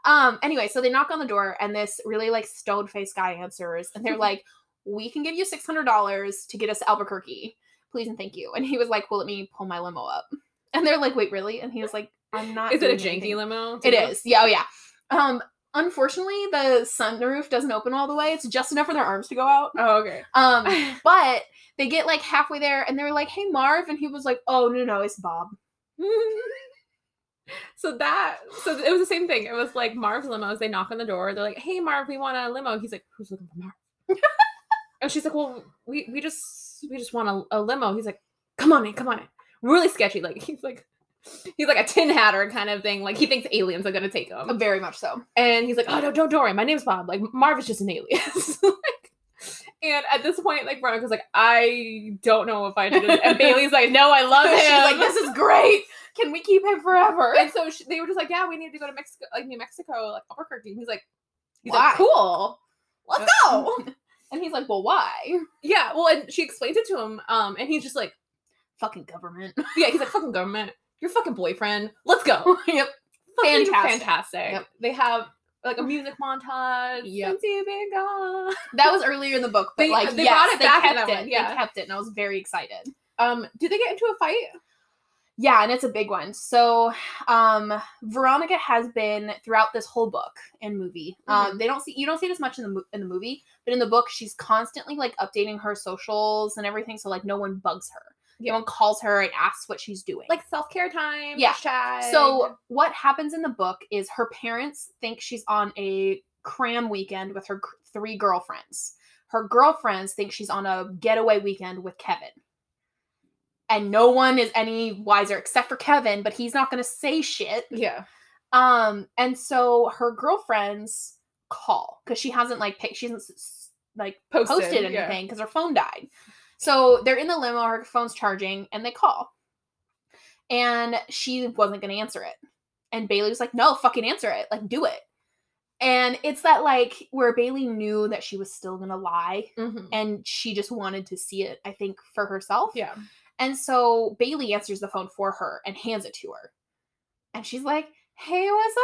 Um, anyway, so they knock on the door and this really like stone faced guy answers and they're like, we can give you $600 to get us to Albuquerque. Please and thank you. And he was like, well, let me pull my limo up. And they're like, wait, really? And he was like, I'm not. Is it a janky anything." limo? It is. Yeah, oh yeah. Um, unfortunately, the sunroof doesn't open all the way. It's just enough for their arms to go out. Oh, okay. Um, but they get like halfway there and they're like, hey, Marv. And he was like, oh, no, no, it's Bob. so that so it was the same thing. It was like Marv's limos. They knock on the door. They're like, "Hey, Marv, we want a limo." He's like, "Who's looking for Marv?" and she's like, "Well, we we just we just want a, a limo." He's like, "Come on in, come on in." Really sketchy. Like he's like he's like a tin hatter kind of thing. Like he thinks aliens are gonna take him. Very much so. And he's like, "Oh no, don't, don't worry. My name's Bob. Like Marv is just an alien." And at this point, like Veronica's like, "I don't know if I did it." And Bailey's like, "No, I love him." She's like, this is great. Can we keep him forever? And so she, they were just like, "Yeah, we need to go to Mexico, like New Mexico, like Albuquerque." And he's like, "He's Why? like, cool, let's go." and he's like, well, why? yeah, well, and she explains it to him, um, and he's just like, Fucking government. "Yeah," he's like, "Fucking government, your fucking boyfriend, let's go." yep. Fucking Fantastic. fantastic. Yep. They have like a music montage. Yep. Since you've been gone. That was earlier in the book, but They- like they yes, brought it they back kept it. one, yeah. They kept it, and I was very excited. Um, do they get into a fight? Yeah, and it's a big one. So, um, Veronica has been throughout this whole book and movie. Um, they don't see you don't see it as much in the in the movie, but in the book, she's constantly like updating her socials and everything, so like no one bugs her. Yeah. No one calls her and asks what she's doing. Like self care time. Yeah. hashtag. So what happens in the book is her parents think she's on a cram weekend with her three girlfriends. Her girlfriends think she's on a getaway weekend with Kevin. And no one is any wiser except for Kevin, but he's not going to say shit. yeah, Um and so her girlfriends call cuz she hasn't like picked she hasn't like posted, posted yeah. anything because her phone died. So they're in the limo, her phone's charging, and they call. And she wasn't gonna answer it. And Bailey was like, no, fucking answer it. Like, do it. And it's that like where Bailey knew that she was still gonna lie Mhm. and she just wanted to see it, I think, for herself. yeah. And so Bailey answers the phone for her and hands it to her. And she's like, hey, what's up?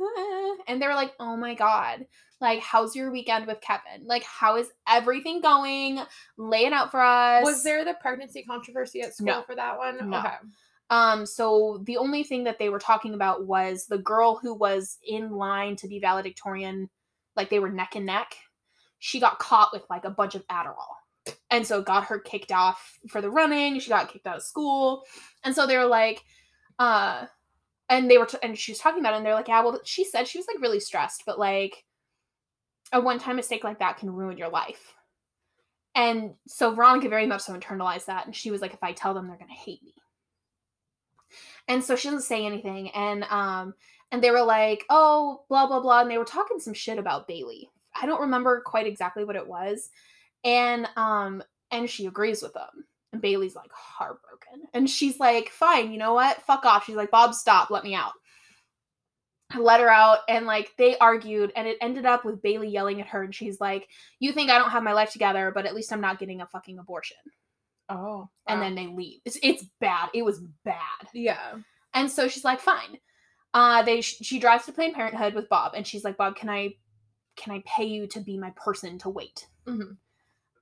And they're like, oh my God. Like, how's your weekend with Kevin? Like, how is everything going? Lay it out for us. Was there the pregnancy controversy at school No. for that one? No. Okay. Um, so the only thing that they were talking about was the girl who was in line to be valedictorian, like they were neck and neck. She got caught with like a bunch of Adderall. And so got her kicked off for the running. She got kicked out of school. And so they were like, uh, and they were, t- and she was talking about it, and they're like, yeah, well, she said she was like really stressed, but like a one time mistake like that can ruin your life. And so Veronica very much so internalized that. And she was like, if I tell them, they're going to hate me. And so she doesn't say anything and um and they were like oh blah blah blah and they were talking some shit about bailey. I don't remember quite exactly what it was and um and she agrees with them. And bailey's like heartbroken. And she's like fine you know what? Fuck off. She's like bob stop. Let me out let her out and like they argued and it ended up with bailey yelling at her and she's like you think i don't have my life together but at least i'm not getting a fucking abortion Oh. and then they leave it's, it's bad it was bad yeah. and so she's like, fine. Uh, they she drives to Planned Parenthood with Bob, and she's like, Bob, can I can I pay you to be my person to wait? Mhm.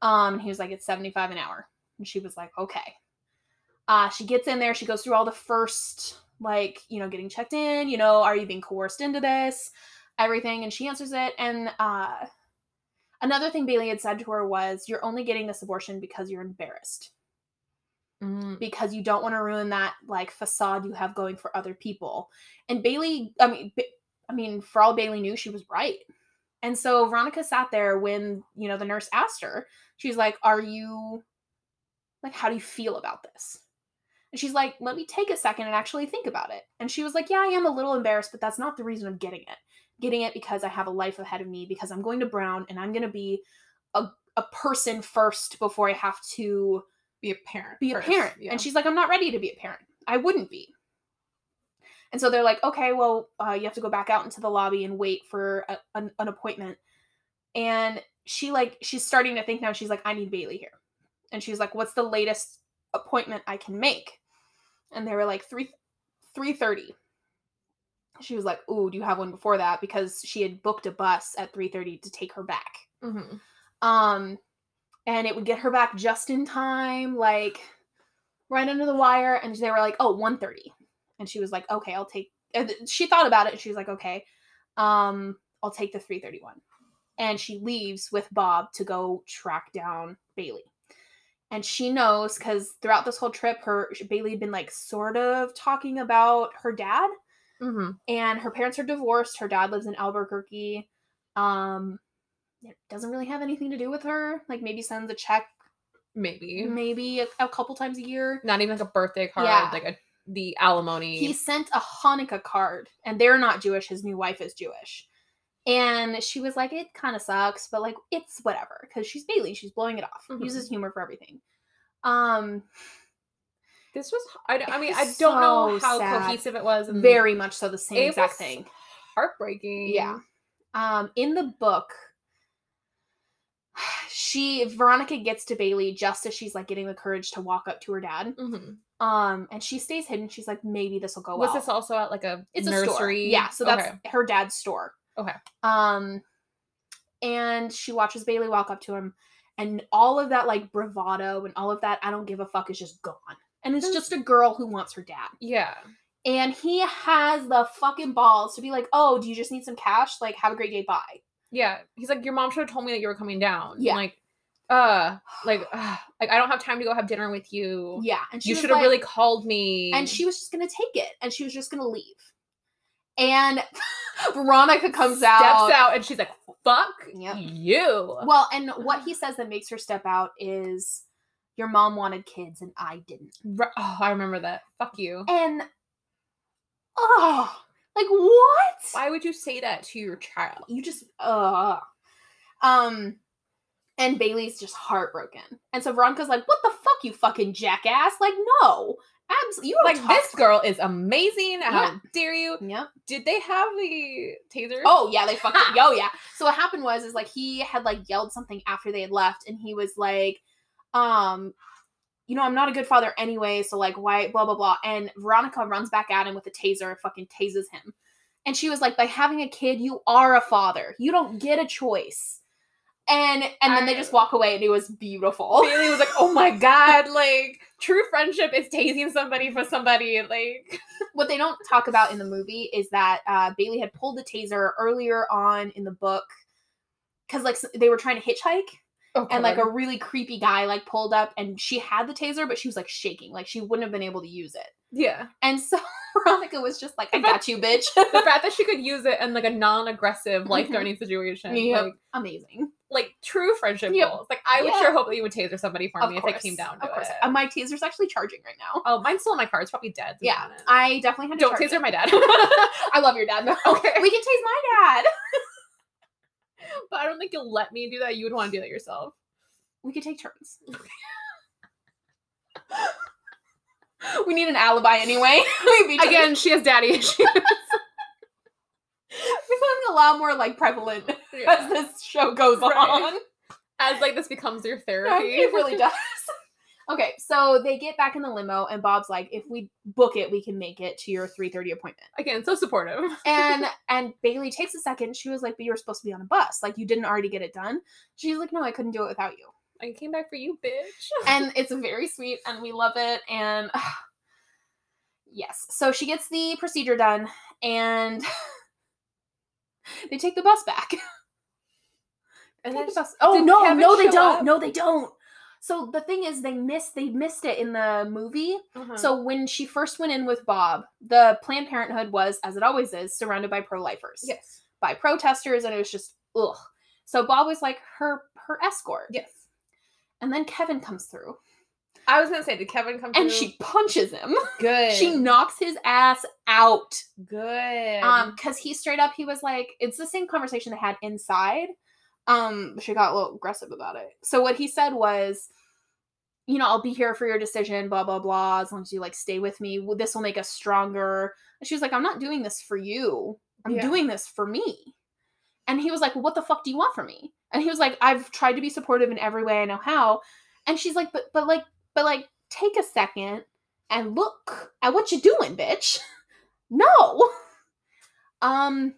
Um, and he was like, it's seventy five an hour, and she was like, okay. Uh, she gets in there. She goes through all the first like you know getting checked in. You know, are you being coerced into this? Everything, and she answers it. And uh, another thing Bailey had said to her was, "You're only getting this abortion because you're embarrassed." Mm. because you don't want to ruin that like facade you have going for other people. And Bailey, I mean, Ba- I mean, for all Bailey knew, she was right. And so Veronica sat there when you know the nurse asked her. She's like, "Are you like, how do you feel about this?" And she's like, "Let me take a second and actually think about it." And she was like, "Yeah, I am a little embarrassed, but that's not the reason I'm getting it. Getting it because I have a life ahead of me because I'm going to Brown and I'm going to be a a person first before I have to." Be a parent. be a first, parent. Yeah. And she's like, I'm not ready to be a parent. I wouldn't be. And so they're like, okay, well, uh, you have to go back out into the lobby and wait for a, an, an appointment. And she like, she's starting to think now. She's like, I need Bailey here. And she's like, what's the latest appointment I can make? And they were like, three, three thirty. She was like, "Ooh, do you have one before that?" Because she had booked a bus at three thirty to take her back. Mhm. Um, and it would get her back just in time, like right under the wire. And they were like, "Oh, 1.30. and she was like, "Okay, I'll take." She thought about it. and She was like, "Okay, um, I'll take the 331." And she leaves with Bob to go track down Bailey. And she knows because throughout this whole trip, her Bailey had been like sort of talking about her dad Mm-hmm. and her parents are divorced. Her dad lives in Albuquerque. Um, it doesn't really have anything to do with her. Like maybe sends a check, Maybe maybe a, a couple times a year. not even like a birthday card, Yeah. like a the alimony. He sent a Hanukkah card, and they're not Jewish. His new wife is Jewish. And she was like, it kind of sucks, but like it's whatever because she's Bailey. She's blowing it off. Mhm. Uses humor for everything. Um, this was. I, I mean, I don't know how sad. cohesive it was. very much so the same exact thing. Heartbreaking. Yeah. Um, in the book, she Veronica gets to Bailey just as she's like getting the courage to walk up to her dad. hmm Um, and she stays hidden. She's like, maybe this will go Was well. this also at like a it's a nursery? store. Yeah, so that's Okay. her dad's store. Okay. Um, and she watches Bailey walk up to him, and all of that like bravado and all of that I don't give a fuck is just gone. And it's just a girl who wants her dad. Yeah. And he has the fucking balls to be like, oh, do you just need some cash? Like, have a great day, bye. Yeah. He's like, your mom should have told me that you were coming down. Yeah. I'm like, uh, like, uh, like I don't have time to go have dinner with you. Yeah. And she you should have like- really called me. and she was just gonna take it and she was just gonna leave and veronica comes steps out, steps out. and she's like, fuck Yep. you. well and what he says that makes her step out is your mom wanted kids and i didn't Oh, I remember that. Fuck you. and oh like what Why would you say that to your child? you just uh um and bailey's just heartbroken and so veronica's like what the fuck you fucking jackass like no absolutely you Like talk this girl is amazing. How Yeah. dare you? Yeah. Did they have the taser? Oh yeah, they fucking oh yeah. So what happened was is like he had like yelled something after they had left, and he was like, um, you know, I'm not a good father anyway, so like why blah blah blah. And Veronica runs back at him with a taser and fucking tases him. And she was like, by having a kid, you are a father. You don't get a choice. And and then they just walk away, and it was beautiful. Bailey was like, "Oh my god! Like true friendship is tasing somebody for somebody." Like, what they don't talk about in the movie is that uh, Bailey had pulled the taser earlier on in the book because like they were trying to hitchhike. and like a really creepy guy like pulled up and she had the taser but she was like shaking like she wouldn't have been able to use it yeah, and so veronica was just like i got you bitch the fact that she could use it in like a non-aggressive, life-threatening situation, Yep. like, amazing like true friendship Yep. goals. Like, I would Yeah. sure hope that you would taser somebody for of me if course it came down to of course it. Uh, my taser's actually charging right now oh, mine's still in my car. It's probably dead. yeah i definitely had to don't taser it. my dad. i love your dad though Okay. we can tase my dad but I don't think you'll let me do that. You would want to do that yourself. we could take turns we need an alibi anyway Again, she has daddy issues. becoming a lot more like prevalent as this show goes Right. on As like this becomes your therapy. it really does. okay, so they get back in the limo, and Bob's like, "If we book it, we can make it to your three thirty appointment." Again, so supportive. And and Bailey takes a second. She was like, "But you were supposed to be on a bus. Like you didn't already get it done." She's like, "No, I couldn't do it without you." I came back for you, bitch. And it's very sweet, and we love it. And yes, so she gets the procedure done, and they take the bus back. And Take the bus- Oh no, no, they don't. up? No, they don't. So the thing is, they missed. They missed it in the movie. Uh-huh. So when she first went in with Bob, the Planned Parenthood was, as it always is, surrounded by pro-lifers, yes, by protesters, and it was just ugh. So Bob was like her her escort, yes. And then Kevin comes through, I was gonna say, did Kevin come? Through? And through? she punches him. good. she knocks his ass out. good. Um, because he straight up, he was like, it's the same conversation they had inside. Um, she got a little aggressive about it. So what he said was, you know, I'll be here for your decision, blah blah blah. As long as you like stay with me, this will make us stronger. And she was like, I'm not doing this for you. I'm Yeah. doing this for me. And he was like, well, what the fuck do you want from me? And he was like, I've tried to be supportive in every way I know how. And she's like, but but like but like take a second and look at what you're doing, bitch. no. Um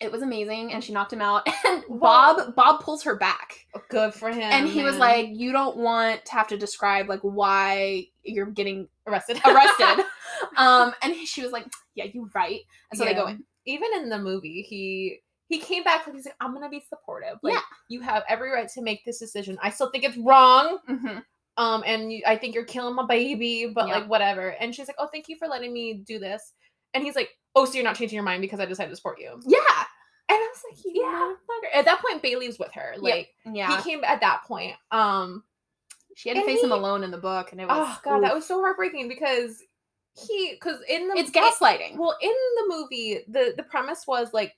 It was amazing, and she knocked him out. And. Bob Bob pulls her back, Good for him. and he was like, "You don't want to have to describe like why you're getting arrested. arrested." um, and she was like, "Yeah, you right." And so they go in. Even in the movie, he he came back like he's like, I'm gonna be supportive. Like Yeah. you have every right to make this decision. I still think it's wrong. hmm Um, and you, I think you're killing my baby, but Yeah. like whatever. And she's like, Oh, thank you for letting me do this. And he's like, Oh, so you're not changing your mind because I decided to support you. Yeah, And I was like, Yeah. Yeah. At that point, Bailey's with her. Like yeah. he came at that point. Um she had to and face him alone in the book, and it was oh god, that was so heartbreaking because he because in the it's it- gaslighting. Well, in the movie, the the premise was like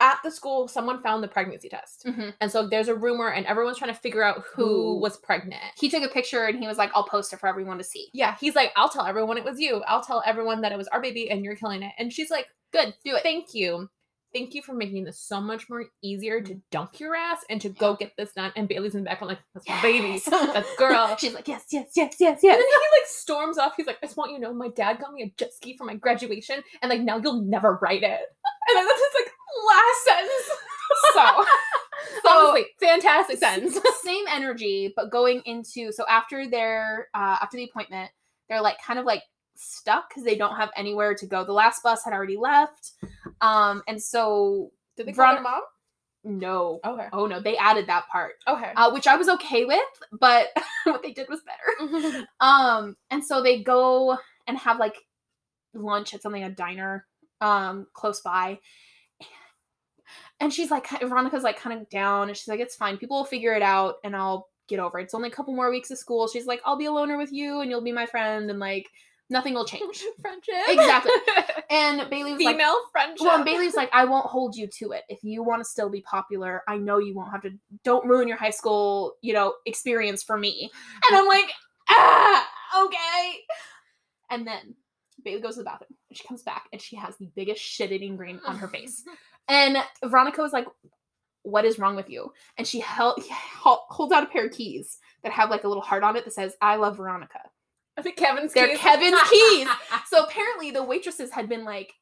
at the school, someone found the pregnancy test, Mhm. and so there's a rumor, and everyone's trying to figure out who Who- was pregnant. He took a picture and he was like, "I'll post it for everyone to see." Yeah, he's like, I'll tell everyone it was you. I'll tell everyone that it was our baby, and you're killing it. And she's like, Good, do it. Thank you. Thank you for making this so much more easier to dunk your ass and to go get this done. And Bailey's in the background like, that's my baby. That's girl. She's like, "Yes, yes, yes, yes, yes. And then he like storms off. He's like, I just want you to know my dad got me a jet ski for my graduation, and like now you'll never write it. And then that's his like last sentence. So, So fantastic sentence. same energy, but going into so after their uh after the appointment, they're like kind of like stuck because they don't have anywhere to go. The last bus had already left, um, and so Did they call their Veronica- mom? no, Okay. oh no, they added that part, Okay. uh, which I was okay with, but what they did was better. Um, and so they go and have like lunch at something a diner um close by. And she's like Veronica's like kind of down and she's like, it's fine. People will figure it out and I'll get over it. It's only a couple more weeks of school. She's like, I'll be a loner with you and you'll be my friend and like nothing will change. friendship. Exactly. And Bailey was like Female friendship. well, and Bailey's like, I won't hold you to it. If you want to still be popular, I know you won't have to. Don't ruin your high school, you know, experience for me. And I'm like, ah, okay. And then Bailey goes to the bathroom. And she comes back, and she has the biggest shit-eating grin on her face. And Veronica was like, "What is wrong with you?" And she held holds out a pair of keys that have like a little heart on it that says, "I love Veronica." I think Kevin's They're keys. Kevin's keys. So apparently the waitresses had been like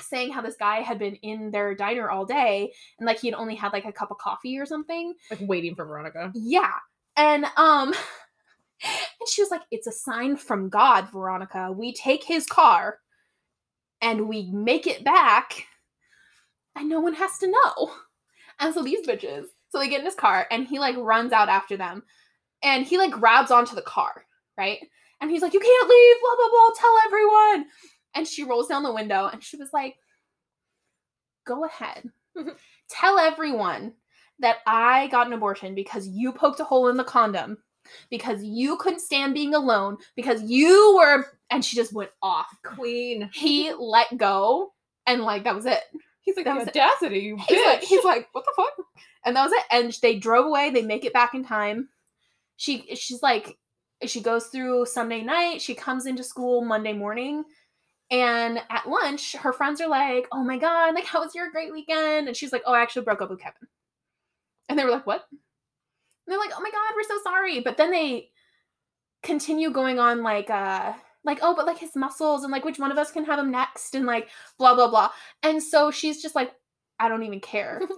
saying how this guy had been in their diner all day and like he had only had like a cup of coffee or something. like waiting for Veronica. Yeah. And um and she was like it's a sign from God, Veronica. We take his car and we make it back and no one has to know. And so these bitches, so they get in his car and he like runs out after them and he like grabs onto the car, right? And he's like, You can't leave, blah, blah, blah, tell everyone. And she rolls down the window and she was like, Go ahead. tell everyone that I got an abortion because you poked a hole in the condom, because you couldn't stand being alone, because you were. And she just went off. Queen. He let go and like that was it. He's like, That the was it. audacity, you He's like, bitch. he's like, what the fuck? And that was it. And they drove away. They make it back in time. She she's like, she goes through Sunday night. She comes into school Monday morning. And at lunch, her friends are like, oh my God, like, how was your great weekend? And she's like, oh, I actually broke up with Kevin. And they were like, what? And they're like, oh my God, we're so sorry. But then they continue going on like, uh, like, oh, but like his muscles and like which one of us can have him next and like blah, blah, blah. And so she's just like, I don't even care.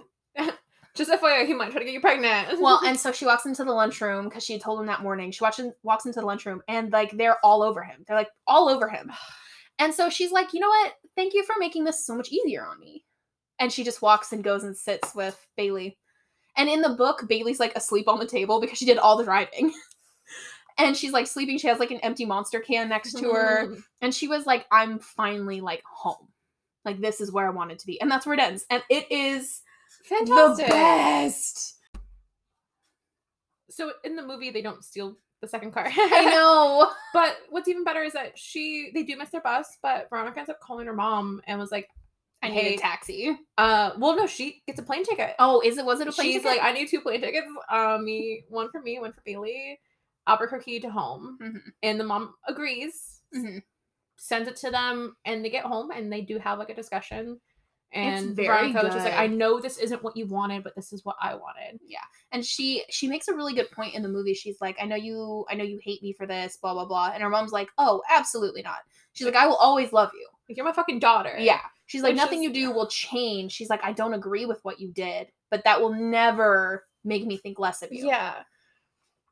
Just FYI, he might try to get you pregnant. well, and so she walks into the lunchroom because she had told him that morning. She in, walks into the lunchroom and like they're all over him. They're like all over him. And so she's like, you know what? Thank you for making this so much easier on me. And she just walks and goes and sits with Bailey. And in the book, Bailey's like asleep on the table because she did all the driving. and she's like sleeping. She has like an empty monster can next to her. And she was like, I'm finally like home. Like this is where I wanted to be. And that's where it ends. And it is Fantastic. the best. So in the movie, they don't steal the second car. I know. But what's even better is that she they do miss their bus, but Veronica ends up calling her mom and was like, I need Hey. a taxi. uh, well, no, she gets a plane ticket. Oh, is it? Was it a plane ticket? She's ticket? like, I need two plane tickets. Um, me one for me, one for Bailey, Albuquerque to home. Mhm. And the mom agrees, Mhm. sends it to them, and they get home and they do have like a discussion. And very Veronica was just like. I know this isn't what you wanted, but this is what I wanted. Yeah. And she she makes a really good point in the movie. She's like, I know you, I know you hate me for this, blah blah blah. And her mom's like, Oh, absolutely not. She's like, I will always love you. Like you're my fucking daughter. Yeah. She's like, Which nothing is- you do will change. She's like, I don't agree with what you did, but that will never make me think less of you. Yeah.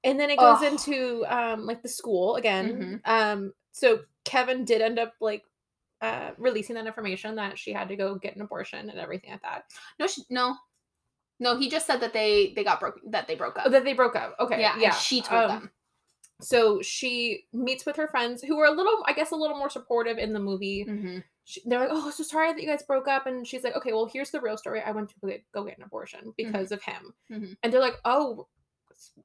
And then it goes into um like the school again. Um so Kevin did end up like uh releasing that information that she had to go get an abortion and everything like that. No, she, no, no. He just said that they they got broke that they broke up. Oh, that they broke up. Okay. yeah, Yeah. she told Um, them. So she meets with her friends who are a little, I guess, a little more supportive in the movie. hmm She, they're like, "Oh, so sorry that you guys broke up," and she's like, "Okay, well, here's the real story. I went to go get, go get an abortion because of him." Mhm. And they're like, "Oh,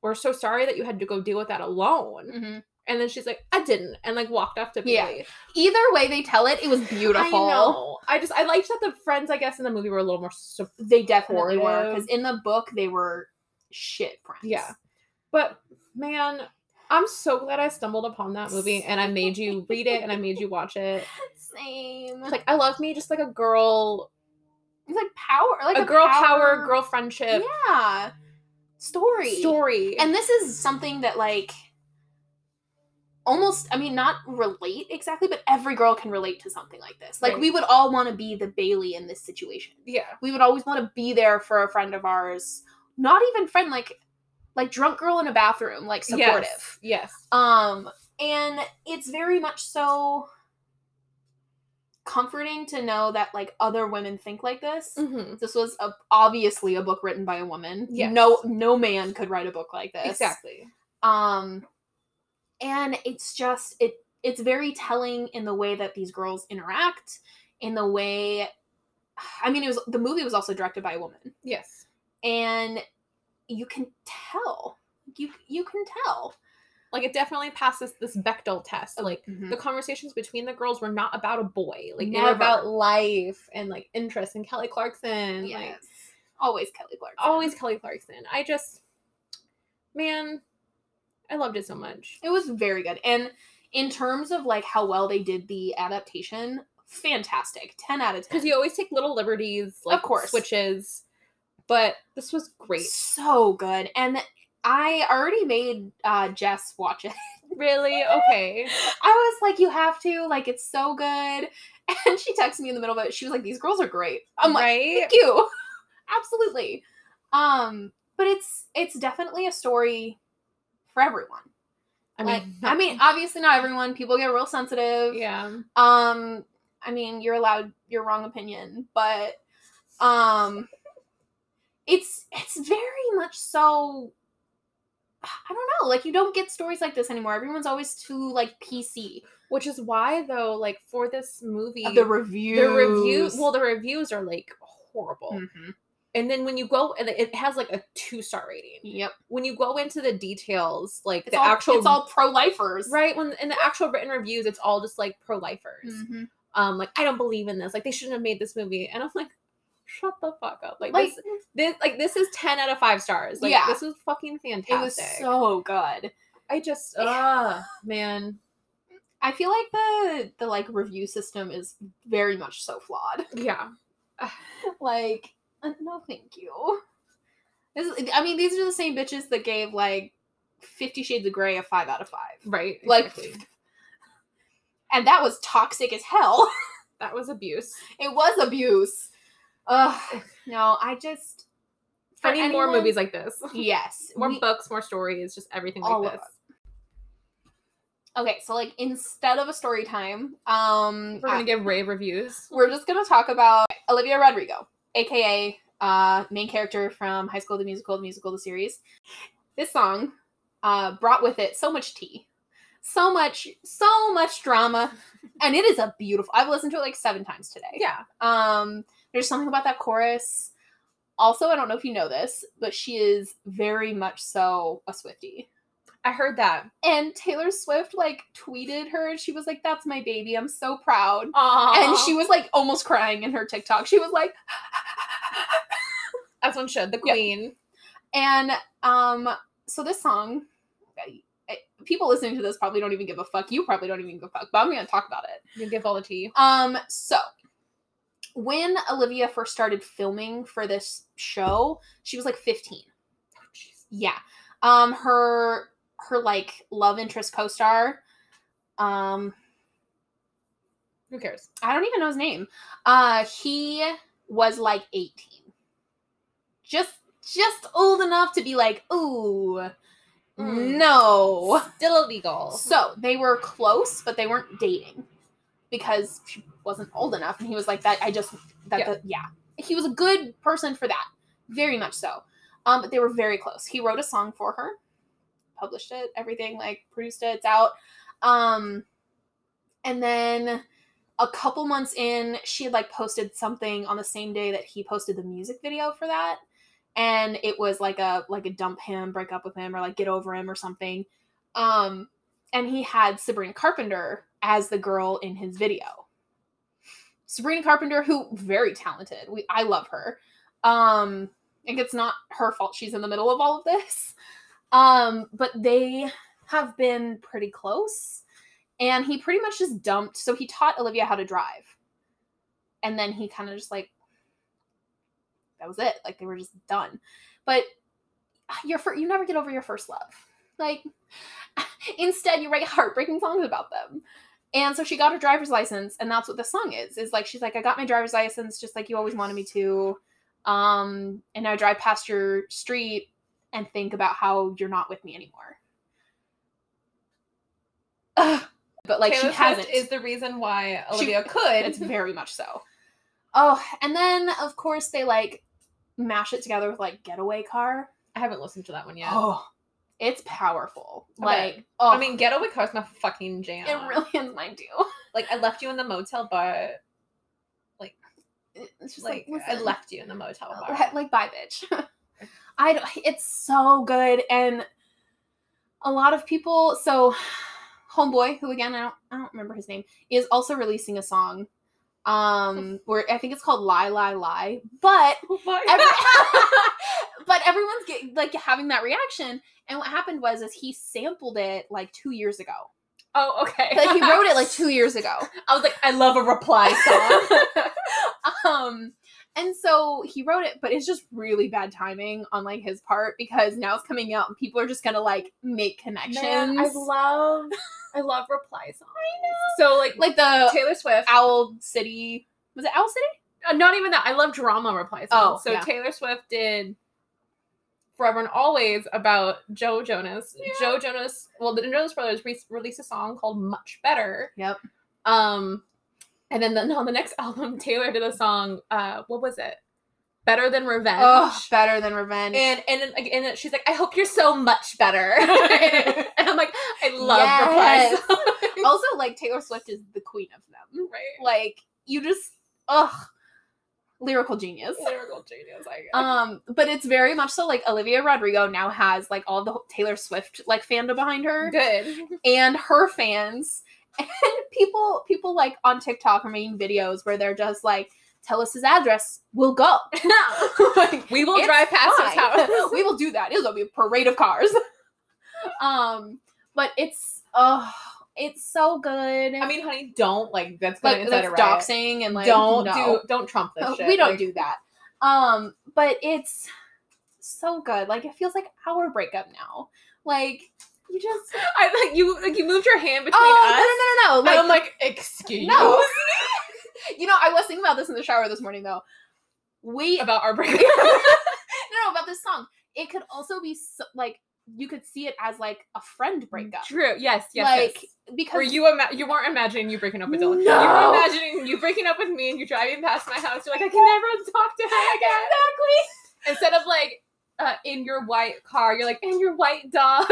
we're so sorry that you had to go deal with that alone." hmm And then she's like, "I didn't," and like walked off to Yeah. Either way they tell it, it was beautiful. I know. I just I liked that the friends, I guess, in the movie were a little more. Su- They definitely were because in the book they were shit friends. Yeah. but man, I'm so glad I stumbled upon that movie and I made you read it and I made you watch it. same. Like I love me just like a girl, it's like power, like a, girl power, girl friendship Yeah, story. story. And this is something that like almost I mean not relate exactly, but every girl can relate to something like this. Like Right. we would all want to be the Bailey in this situation. yeah, We would always want to be there for a friend of ours. Not even friend like like drunk girl in a bathroom, like supportive. Yes. yes. Um, and it's very much so comforting to know that like other women think like this. hmm This was a, obviously a book written by a woman. Yes. No, no man could write a book like this. Exactly. Um, and it's just it. It's very telling in the way that these girls interact, in the way. I mean, it was the movie was also directed by a woman, Yes. and you can tell. You you can tell. Like it definitely passes this Bechdel test. Like Mhm. the conversations between the girls were not about a boy. Like they were about life and like interest and Kelly Clarkson. Like Yes. Always Kelly Clarkson. always Kelly Clarkson. I just man, I loved it so much. It was very good. And in terms of like how well they did the adaptation, fantastic. 10 out of 10. Because you always take little liberties, like course. switches. But this was great. So good. And I already made uh Jess watch it. Really? Okay. I was like, you have to, like it's so good. And she texted me in the middle of it. She was like, These girls are great. I'm like, right? thank you. Absolutely. Um, but it's it's definitely a story for everyone. I Like, mean, I mean, obviously not everyone. People get real sensitive. yeah. Um, I mean, you're allowed your wrong opinion, but um it's it's very much so I don't know, like you don't get stories like this anymore. Everyone's always too like PC. Which is why though, like for this movie The reviews. the reviews well the reviews are like horrible. Mhm. And then when you go and it has like a two star rating. Yep. When you go into the details, like It's the all, actual it's all pro lifers. right when in the actual written reviews, it's all just like pro lifers. Mhm. Um, like I don't believe in this. Like they shouldn't have made this movie. And I'm like, shut the fuck up. Like, Like this, this like this is ten out of five stars. Like Yeah. this was fucking fantastic. it was so good. I just ah man. I feel like the the like review system is very much so flawed. Yeah. like uh, no thank you this is, i mean these are the same bitches that gave like 50 shades of gray a 5 out of 5 Right. like exactly. and that was toxic as hell that was abuse. it was abuse Ugh, no i just I need more movies like this. yes more we- books, more stories, just everything like this. okay so like instead of a story time um We're gonna give rave reviews. we're just gonna talk about Olivia Rodrigo, aka uh, main character from High School the Musical, the musical, the series. This song uh, brought with it so much tea, so much, so much drama, and it is a beautiful. I've listened to it like seven times today. Yeah. Um, there's something about that chorus. Also, I don't know if you know this, but she is very much so a Swifty. I heard that. And Taylor Swift like tweeted her, and she was like, "That's my baby. I'm so proud." Aww. and she was like almost crying in her TikTok. She was like, as one should, the Yeah. queen. and um, so this song, I- I- people listening to this probably don't even give a fuck. You probably don't even give a fuck, but I'm gonna talk about it. You give all the tea. Um, so when Olivia first started filming for this show, she was like 15. Oh. Yeah. Um, her her like love interest co-star, um, Who cares? I don't even know his name. Uh he was like 18. Just just old enough to be like, ooh, Mm. no. Still illegal. So they were close, but they weren't dating because she wasn't old enough. And he was like, that I just that Yeah. yeah. yeah. He was a good person for that. Very much so. Um, but they were very close. He wrote a song for her, published it, everything, like produced it, it's out. Um and then a couple months in, she had like posted something on the same day that he posted the music video for that. And it was like a like a dump him, break up with him, or like get over him or something. Um, and he had Sabrina Carpenter as the girl in his video. Sabrina Carpenter, who very talented. We I love her. Um, and it's not her fault she's in the middle of all of this. Um, but they have been pretty close. And he pretty much just dumped. So he taught Olivia how to drive. And then he kind of just like that was it. Like they were just done. But your fir- you never get over your first love. Like instead you write heartbreaking songs about them. And so she got her driver's license and that's what the song is. Is like she's like I got my driver's license just like you always wanted me to. Um and I drive past your street and think about how you're not with me anymore. Ugh. But like Taylor she Swift hasn't. is the reason why She- Olivia could. It's very much so. Oh, and then of course they like mash it together with like Getaway Car. I haven't listened to that one yet. Oh, it's powerful. Like, oh, I mean, Getaway Car's my fucking jam. it really is mine too. like I left you in the motel bar. Like, it's just Like, like, I left you in the motel bar. uh, like bye, bitch. I don't, it's so good, and a lot of people. So, Homeboy, who again I don't I don't remember his name, is also releasing a song. Um, where I think it's called "Lie, Lie, Lie," but Oh Every- but everyone's get, like having that reaction. And what happened was, is he sampled it like two years ago. oh, okay. Like he wrote it like two years ago. I was like, I love a reply song. Um, and so he wrote it, but it's just really bad timing on like his part because now it's coming out and people are just gonna like make connections. Man, I love, I love reply songs. So like, like the Taylor Swift. Owl City. Was it Owl City? uh, not even that. I love drama reply songs. Oh, so yeah. Taylor Swift did Forever and Always about Joe Jonas. Yeah. Joe Jonas, well, the Jonas Brothers re- released a song called Much Better. Yep. Um, and then the, on the next album, Taylor did a song. Uh, what was it? Better than Revenge. Oh, better than Revenge. And and and she's like, I hope you're so much better. and I'm like, I love Yes. reply songs. also, like Taylor Swift is the queen of them. right? Like you just, ugh, lyrical genius. Lyrical genius, I guess. Um, but it's very much so like Olivia Rodrigo now has like all the Taylor Swift like fandom behind her Good. and her fans and people people like on TikTok are making videos where they're just like tell us his address we'll go Like, we will drive past his house. we will do that it'll be a parade of cars um but it's oh it's so good I mean, honey, don't like that's gonna like that's doxing and like don't no. do don't trump this shit. we don't Like, do that. Um, but it's so good. Like it feels like our breakup now. Like you just I like you like you moved your hand between oh us. no no no no and I'm like like, excuse no. you know I was thinking about this in the shower this morning though. We about our breakup. no no about this song. It could also be so, like you could see it as like a friend breakup. True. Yes. Yes. like yes. because Were you ima- you weren't imagining you breaking up with Dylan? You No. were imagining you breaking up with me and you driving past my house. You're like, I can never talk to her again. exactly Instead of like uh, in your white car, you're like in your white dog.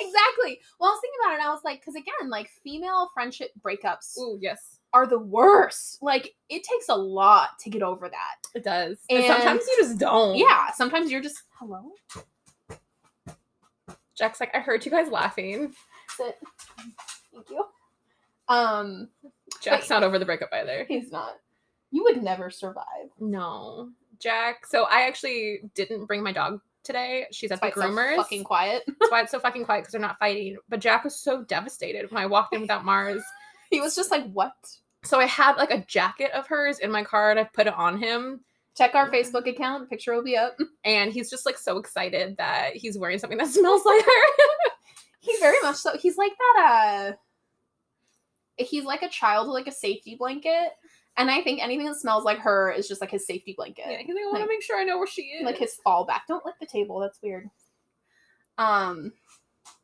exactly. Well, I was thinking about it. and I was like, because again, like female friendship breakups Ooh, yes, are the worst. Like it takes a lot to get over that. it does. And, And- sometimes you just don't. Yeah, sometimes you're just hello. Jack's like, I heard you guys laughing. Sit. Thank you. Um, Jack's not over the breakup either. he's not. You would never survive. No, Jack. So I actually didn't bring my dog today. She's at the That's it's so groomers. fucking quiet. That's why it's so fucking quiet because they're not fighting. But Jack was so devastated when I walked in without Mars. He was just like, "What?" So I had like a jacket of hers in my car and I put it on him. Check our Facebook account. Picture will be up. And he's just like so excited that he's wearing something that smells like her. He very much so. He's like that. Uh, he's like a child with like a safety blanket. And I think anything that smells like her is just like his safety blanket. Yeah, he's like, I want to Like- make sure I know where she is. Like his fallback. Don't lick the table, that's weird. Um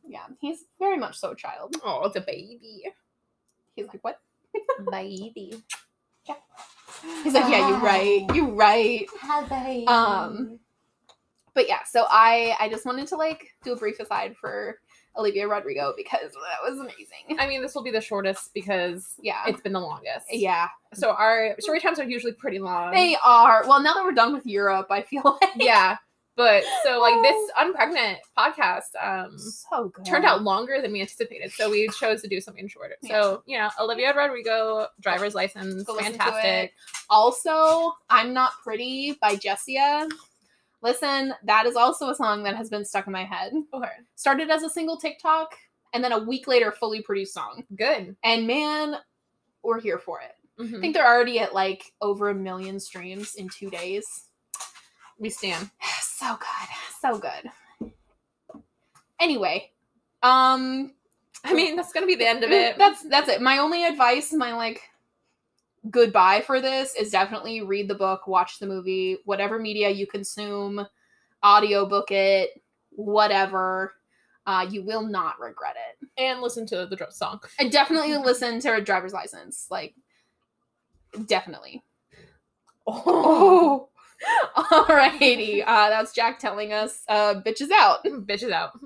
yeah, he's very much so a child. oh, it's a baby, He's like, what? baby. Yeah. He's like, yeah, you're right. You're right. Um, But yeah, so I I just wanted to like do a brief aside for Olivia Rodrigo because that was amazing. I mean, this will be the shortest because Yeah. it's been the longest. yeah. So our story times are usually pretty long. They are. Well, now that we're done with Europe, I feel like yeah. But so like this unpregnant podcast um so good. turned out longer than we anticipated. So we chose to do something shorter. So, you know, Olivia Rodrigo, driver's license, Go fantastic. Also, I'm Not Pretty by Jessia. Listen, that is also a song that has been stuck in my head. Okay. Started as a single TikTok, and then a week later, fully produced song. Good. And man, we're here for it. Mhm. I think they're already at like over a million streams in two days. We stand. So good. So good. Anyway, um I mean, that's gonna be the end of it. that's that's it. My only advice, my like goodbye for this is definitely read the book, watch the movie, whatever media you consume, audiobook it, whatever. Uh, you will not regret it. and listen to the song. And definitely listen to a driver's license. Like definitely. Oh. Alrighty. Uh that's Jack telling us uh bitches out. Bitches out.